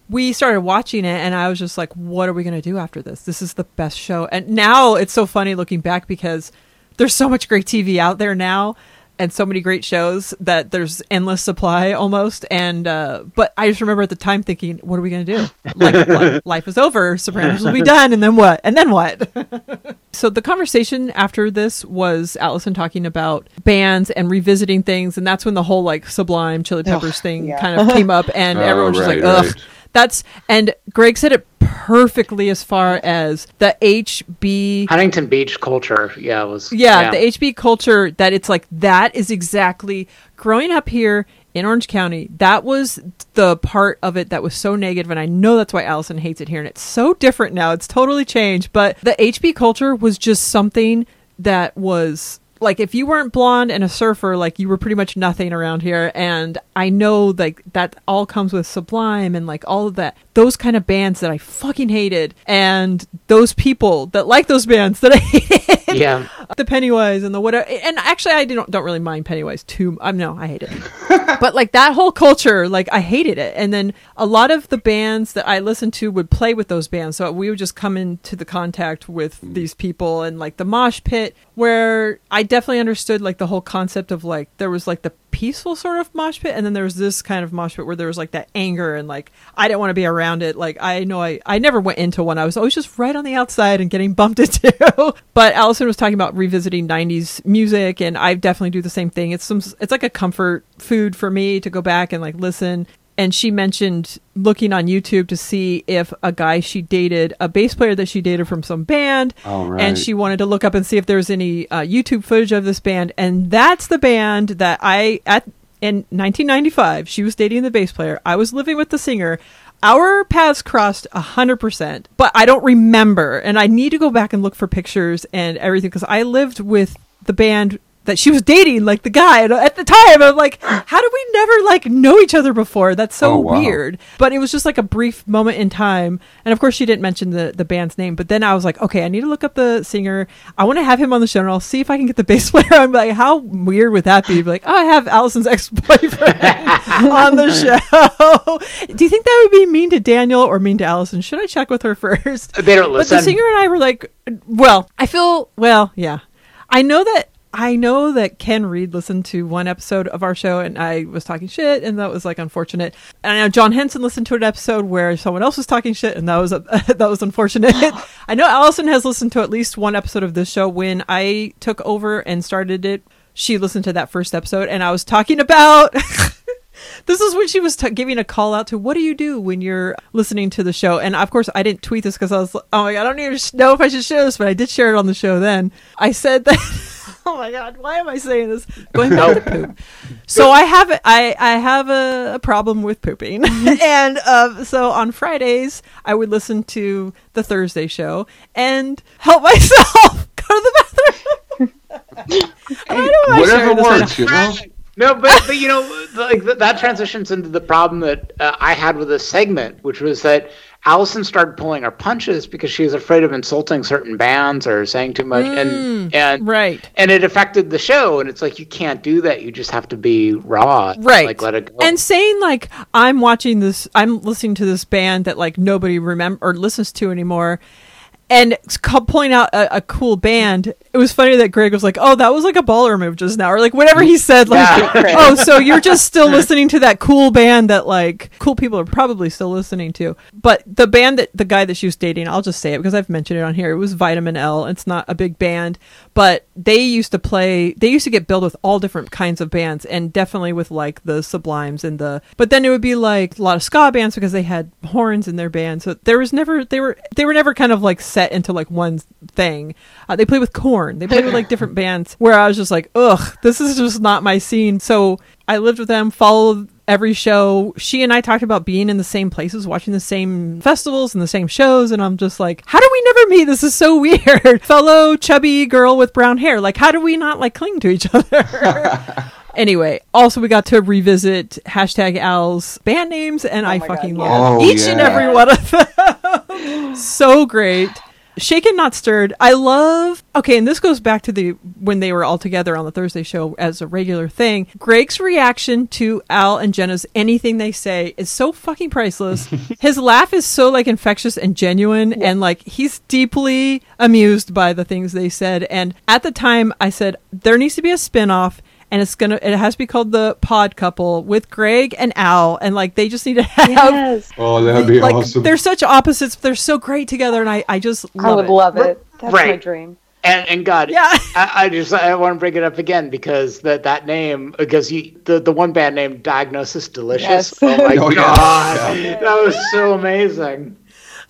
we started watching it, and I was just like, "What are we gonna do after this? This is the best show." And now it's so funny looking back because there's so much great TV out there now. And so many great shows that there's endless supply almost. And uh, but I just remember at the time thinking, "What are we gonna do? Like, life is over. Sopranos will be done, and then what? And then what?" So the conversation after this was Allison talking about bands and revisiting things, and that's when the whole like Sublime Chili Peppers thing yeah. kind of came up, and Oh, everyone was just right, like, "Ugh." right. That's and Greg said it perfectly as far as the HB Huntington Beach culture. Yeah, was. yeah, the HB culture that it's like that is exactly growing up here in Orange County. That was the part of it that was so negative, and I know that's why Allison hates it here. And it's so different now; it's totally changed. But the HB culture was just something that was like if you weren't blonde and a surfer, like you were pretty much nothing around here. And I know like that all comes with Sublime and like all of that, those kind of bands that I fucking hated, and those people that like those bands that I hated Yeah. The Pennywise and the whatever. And actually, I don't don't really mind Pennywise too. I'm no, I hate it. but like that whole culture, like I hated it. And then a lot of the bands that I listened to would play with those bands, so we would just come into the contact with hmm. these people and like the mosh pit, where I definitely understood like the whole concept of like there was like the peaceful sort of mosh pit and then there was this kind of mosh pit where there was like that anger and like I didn't want to be around it. Like I know I I never went into one. I was always just right on the outside and getting bumped into. But Allison was talking about revisiting 90s music and I definitely do the same thing. It's some it's like a comfort food for me to go back and like listen and she mentioned looking on YouTube to see if a guy she dated, a bass player that she dated from some band, Oh, right. and she wanted to look up and see if there was any uh, YouTube footage of this band, and that's the band that I at in 1995 she was dating the bass player. I was living with the singer. Our paths crossed a hundred percent, but I don't remember, and I need to go back and look for pictures and everything because I lived with the band that she was dating, like the guy. And at the time, I'm like, how did we never like know each other before? That's so Oh, wow. weird. But it was just like a brief moment in time. And of course, she didn't mention the the band's name. But then I was like, okay, I need to look up the singer. I want to have him on the show, and I'll see if I can get the bass player. I'm like, how weird would that be? Like, oh, I have Allison's ex boyfriend on the show. Do you think that would be mean to Daniel or mean to Allison? Should I check with her first? They don't listen But the singer and I were like, well, I feel, well, yeah. I know that. I know that Ken Reed listened to one episode of our show and I was talking shit and that was like unfortunate. And I know John Henson listened to an episode where someone else was talking shit and that was that was unfortunate. I know Allison has listened to at least one episode of this show when I took over and started it. She listened to that first episode and I was talking about this is when she was t- giving a call out to what do you do when you're listening to the show and of course i didn't tweet this because i was oh my god i don't even know if i should share this but i did share it on the show then i said that oh my god why am i saying this? Going back to poop. So i have a- i i have a, a problem with pooping. And uh, so on fridays i would listen to the thursday show and help myself go to the bathroom. I don't know Whatever shared this right works, you know. No, but, but you know, like th- that transitions into the problem that uh, I had with this segment, which was that Allison started pulling her punches because she was afraid of insulting certain bands or saying too much, and mm, and right. and it affected the show. And it's like you can't do that; you just have to be raw, right. Like let it go. and saying like i'm watching this i'm listening to this band that like nobody remember or listens to anymore and s- ca- pulling out a, a cool band. It was funny that greg was like oh that was like a baller move just now or like whatever he said like Yeah. oh so you're just still listening to that cool band that like cool people are probably still listening to. But the band that the guy that she was dating i'll just say it because i've mentioned it on here it was vitamin l. It's not a big band but they used to play they used to get billed with all different kinds of bands and definitely with like the sublimes and the but then it would be like a lot of ska bands because they had horns in their band. So there was never they were they were never kind of like set into like one thing. Uh, they played with Korn they played with like different bands where i was just like ugh this is just not my scene. So i lived with them followed every show she and i talked about being in the same places watching the same festivals and the same shows and i'm just like how do we never meet? This is so weird. Fellow chubby girl with brown hair like how do we not like cling to each other? Anyway also we got to revisit hashtag al's band names and oh i my God, fucking yeah. love Oh, each and every one of them. So great Shaken Not Stirred. I love. Okay, and this goes back to the when they were all together on the Thursday show as a regular thing. Greg's reaction to Al and Jenna's anything they say is so fucking priceless. His laugh is so like infectious and genuine, and like he's deeply amused by the things they said. And at the time, I said there needs to be a spin-off and it's gonna it has to be called the Pod Couple with Greg and Al, and like they just need to have Yes. Oh, that'd be like awesome. they're such opposites, but they're so great together, and I I just love I would it. love it. That's my dream. And and God, Yeah. I, I just I want to bring it up again because that that name uh, because you the the one band name Diagnosis Delicious. Yes. Oh my Oh, yeah. God, Yeah. that was so amazing.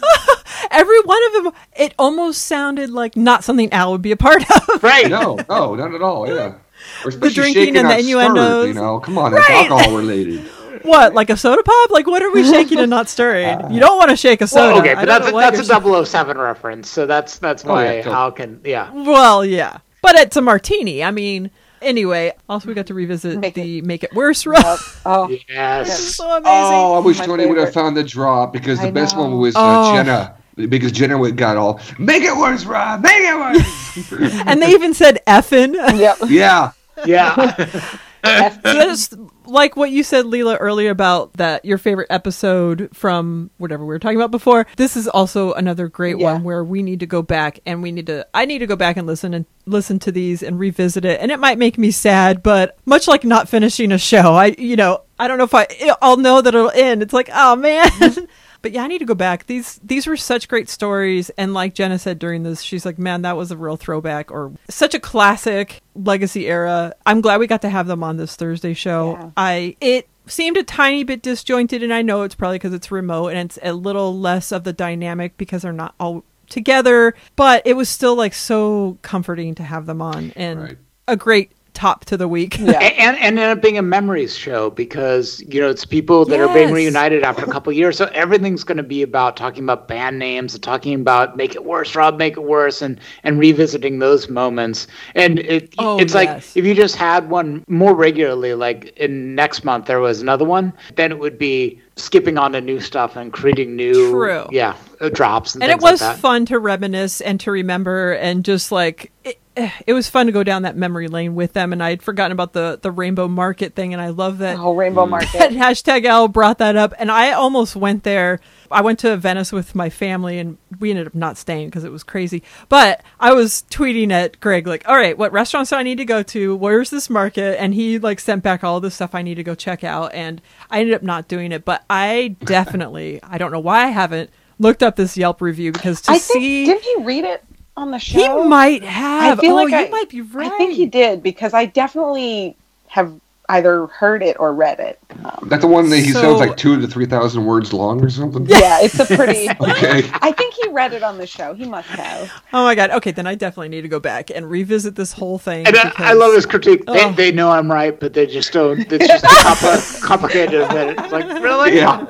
Every one of them, it almost sounded like not something Al would be a part of. Right. no, no, not at all. Yeah. Or especially drinking shaking and the not stirred, innuendos. You know, come on, that's Right. alcohol related. what, like a soda pop? Like what are we shaking and not stirring? You don't want to shake a soda. Well, okay, but don't that's a, why that's a 007 reference, so that's that's Oh, why yeah, totally. Al can yeah. Well, yeah, but it's a martini. I mean, anyway. Also, we got to revisit Make the "Make It Worse" run. Yep. Oh, Yes. so amazing. Oh, I wish My Tony would have found the drop because the I best know. one was uh, Oh. Jenna. Because Jenna would got all make it worse, Rob, make it worse. and they even said "effin." yep. yeah, Yeah. Just like what you said, Leela, earlier about that your favorite episode from whatever we were talking about before. This is also another great Yeah. one where we need to go back and we need to. I need to go back and listen and listen to these and revisit it. And it might make me sad, but much like not finishing a show, I you know I don't know if I I'll know that it'll end. It's like oh man. But yeah, I need to go back. These these were such great stories, and like Jenna said during this, she's like, "Man, that was a real throwback or such a classic legacy era." I'm glad we got to have them on this Thursday show. Yeah. I it seemed a tiny bit disjointed, and I know it's probably because it's remote and it's a little less of the dynamic because they're not all together. But it was still like so comforting to have them on, and Right. a great top to the week. Yeah. and and ended up being a memories show because you know it's people that are being reunited after a couple of years so everything's going to be about talking about band names and talking about make it worse rob make it worse and and revisiting those moments and it Oh, it's like if you just had one more regularly like in next month there was another one then it would be skipping on to new stuff and creating new True. yeah uh, drops and, and it things like was that. fun to reminisce and to remember and just like it, it was fun to go down that memory lane with them and i'd forgotten about the the rainbow market thing and i love that Oh, Rainbow mm. that Market. hashtag Al brought that up, and I almost went there. I went to Venice with my family, and we ended up not staying because it was crazy. But I was tweeting at Greg like, "All right, what restaurants do I need to go to? Where's this market?" And he like sent back all the stuff I need to go check out, and I ended up not doing it. But I definitely, I don't know why I haven't looked up this Yelp review because to I think see didn't he read it on the show? he might have. I feel oh, like you I- might be right. I think he did because I definitely have either heard it or read it. Um, that's the one that he So- sounds like two to three thousand words long or something. yeah, it's a pretty. Okay. I think he read it on the show. He must have. Oh my god. Okay, then I definitely need to go back and revisit this whole thing. and I, I love his critique. They, Oh. they know I'm right, but they just don't. It's just compli- complicated. That it's like really, Yeah.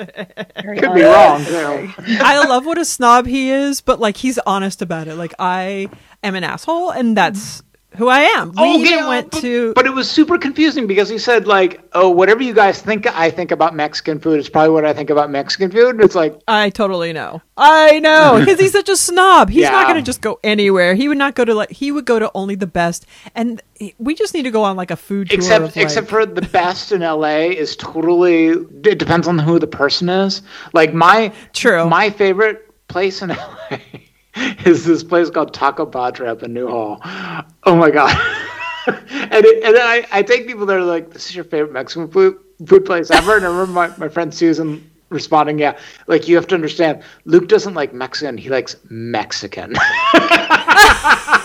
Very could be honest. wrong. too. I love what a snob he is, but like he's honest about it. Like I am an asshole, and that's who I am. We oh, even yeah, went but, to. but it was super confusing because he said like, "Oh, whatever you guys think I think about Mexican food is probably what I think about Mexican food." And it's like, I totally know. I know because he's such a snob. He's not going to just go anywhere. He would not go to like. He would go to only the best, and we just need to go on like a food tour. except of, like- except for the best in LA is totally. It depends on who the person is. Like my True. My favorite place in LA is this place called Taco Padre up in Newhall. Oh my god. and it, and I, I take people that are like, "This is your favorite Mexican food food place ever." And I remember my, my friend Susan responding, "Yeah, like you have to understand, Luke doesn't like Mexican; he likes Mexican."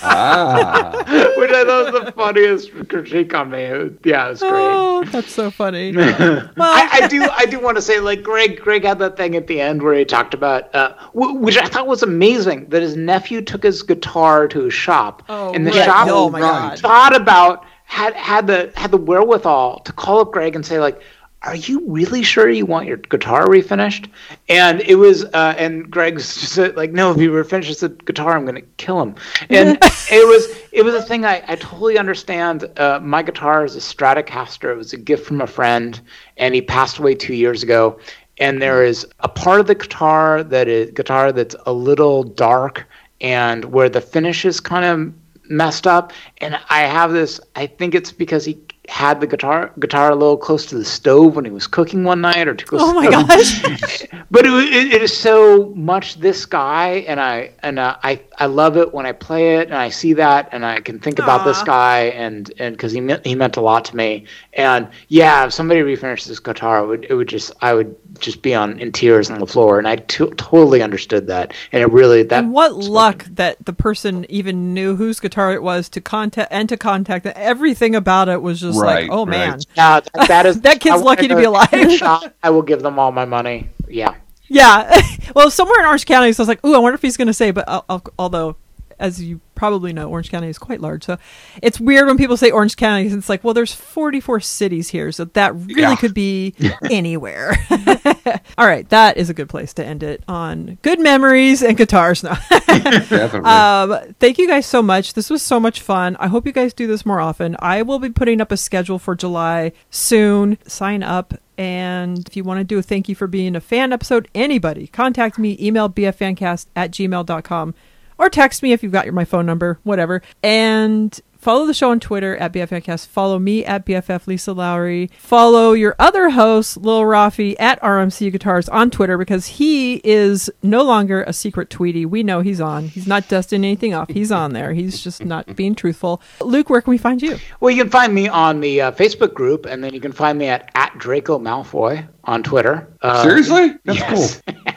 ah. which I thought was the funniest critique on me. It yeah, it was great. Oh, that's so funny. well, I, I do. I do want to say, like Greg. Greg had that thing at the end where he talked about, uh, w- which I thought was amazing, that his nephew took his guitar to his shop, Oh, and the right. shop Oh, my God. thought about had had the had the wherewithal to call up Greg and say like. Are you really sure you want your guitar refinished? And it was, uh, and Greg's just said, like, no, if you refinishes the guitar, I'm going to kill him. And it was, it was a thing I, I totally understand. Uh, my guitar is a Stratocaster. It was a gift from a friend, and he passed away two years ago. And there is a part of the guitar that is guitar that's a little dark, and where the finish is kind of messed up. And I have this. I think it's because he had the guitar guitar a little close to the stove when he was cooking one night, or too close. oh my the gosh. but it, it, it is so much this guy and i and uh, i i love it when i play it and i see that and i can think about this guy and and because he meant he meant a lot to me and yeah if somebody refinished this guitar it would it would just i would just be on in tears on the floor. And i t- totally understood that. And it really that and what luck that the person even knew whose guitar it was to contact and to contact That everything about it was just Right, like oh right. man. Now, that, that is That kid's I- lucky to I- be alive. shot, i will give them all my money. Yeah. Yeah. Well somewhere in orange county so i was like ooh i wonder if he's going to say but I'll, I'll, although as you probably know orange county is quite large so it's weird when people say orange county it's like well there's 44 cities here so that really Yeah. could be anywhere all right that is a good place to end it on good memories and guitars now Definitely. Um, thank you guys so much. This was so much fun. I hope you guys do this more often. I will be putting up a schedule for July soon. Sign up. And if you want to do a thank you for being a fan episode, anybody, contact me, email bffancast at gmail.com or text me if you've got your, my phone number, whatever. And follow the show on Twitter at BFFcast. Follow me at BFF Lisa Lowry. Follow your other host, Lil Rafi, at RMC Guitars on Twitter because he is no longer a secret Tweety. We know he's on. He's not dusting anything off. He's on there. He's just not being truthful. Luke, where can we find you? Well, you can find me on the uh, Facebook group, and then you can find me at, at Draco Malfoy on Twitter. Uh, Seriously? That's yes. cool.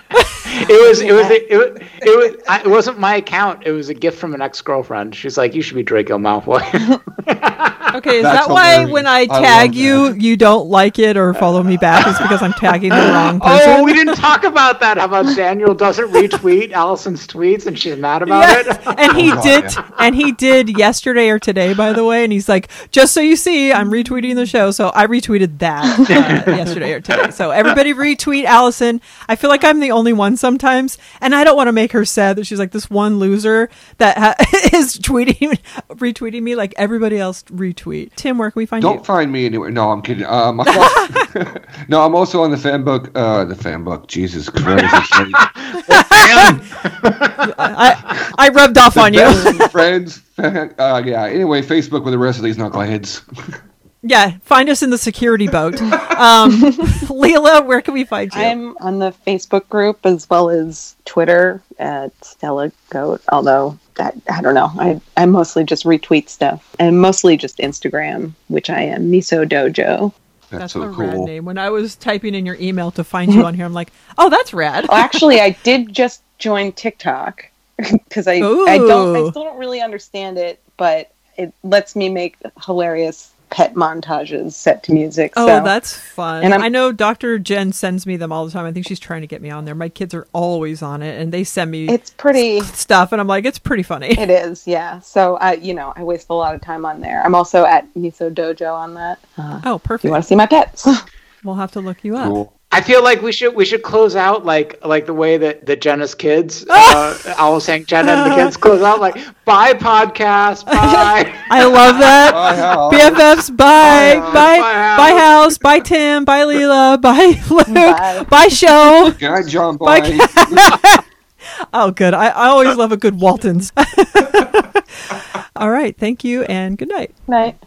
it was it was it was it, was, I, it wasn't my account. It was a gift from an ex girlfriend. She's like, "You should be Draco Malfoy." Okay, is That's that why hilarious. when I I tag love you, you don't like it or follow me back? It's because I'm tagging the wrong person? oh, we didn't talk about that. How about Daniel doesn't retweet Allison's tweets, and she's mad about Yeah, it? and he Oh, did, yeah. and he did yesterday or today, by the way. And he's like, just so you see, I'm retweeting the show. So I retweeted that uh, yesterday or today. So everybody retweet Allison. I feel like I'm the only one sometimes, and I don't want to make her sad that she's like this one loser that ha- is tweeting, retweeting me like everybody else retweet. Tim, where can we find you? Don't find me anywhere. No, I'm kidding. Um, I'm also, no, I'm also on the fan book. Uh, the fan book. Jesus Christ. It's like I, I rubbed off the on you. best friends. Uh, yeah. Anyway, Facebook with the rest of these knuckleheads. Yeah, find us in the security boat. Um, Leela, where can we find you? I'm on the Facebook group as well as Twitter at Stella Goat, although that I don't know. I, I mostly just retweet stuff and mostly just Instagram, which I am Miso Dojo. That's, That's so a rad name. When I was typing in your email to find you on here, I'm like, oh, that's rad. Well, actually, I did just join TikTok because I I don't I still don't really understand it, but it lets me make hilarious pet montages set to music. Oh, so. that's fun. And I'm- I know Dr. Jen sends me them all the time. I think she's trying to get me on there. My kids are always on it, and they send me it's pretty. stuff, and I'm like, it's pretty funny. It is, yeah. So I, you know, I waste a lot of time on there. I'm also at Miso Dojo on that. Uh, Oh, perfect. you want to see my pets? We'll have to look you up. Cool. I feel like we should we should close out like like the way that that Jenna's kids, uh, I was saying Jenna and the kids close out like bye podcast, bye. I love that. Bye, BFFs, bye, Bye, bye, Hal. bye, House, bye, Tim, bye, Leela, bye, Luke, Bye. bye, show. Good night, John Bye. Boy. Oh, good. I, I always love a good Waltons. All right. Thank you and good night. Night.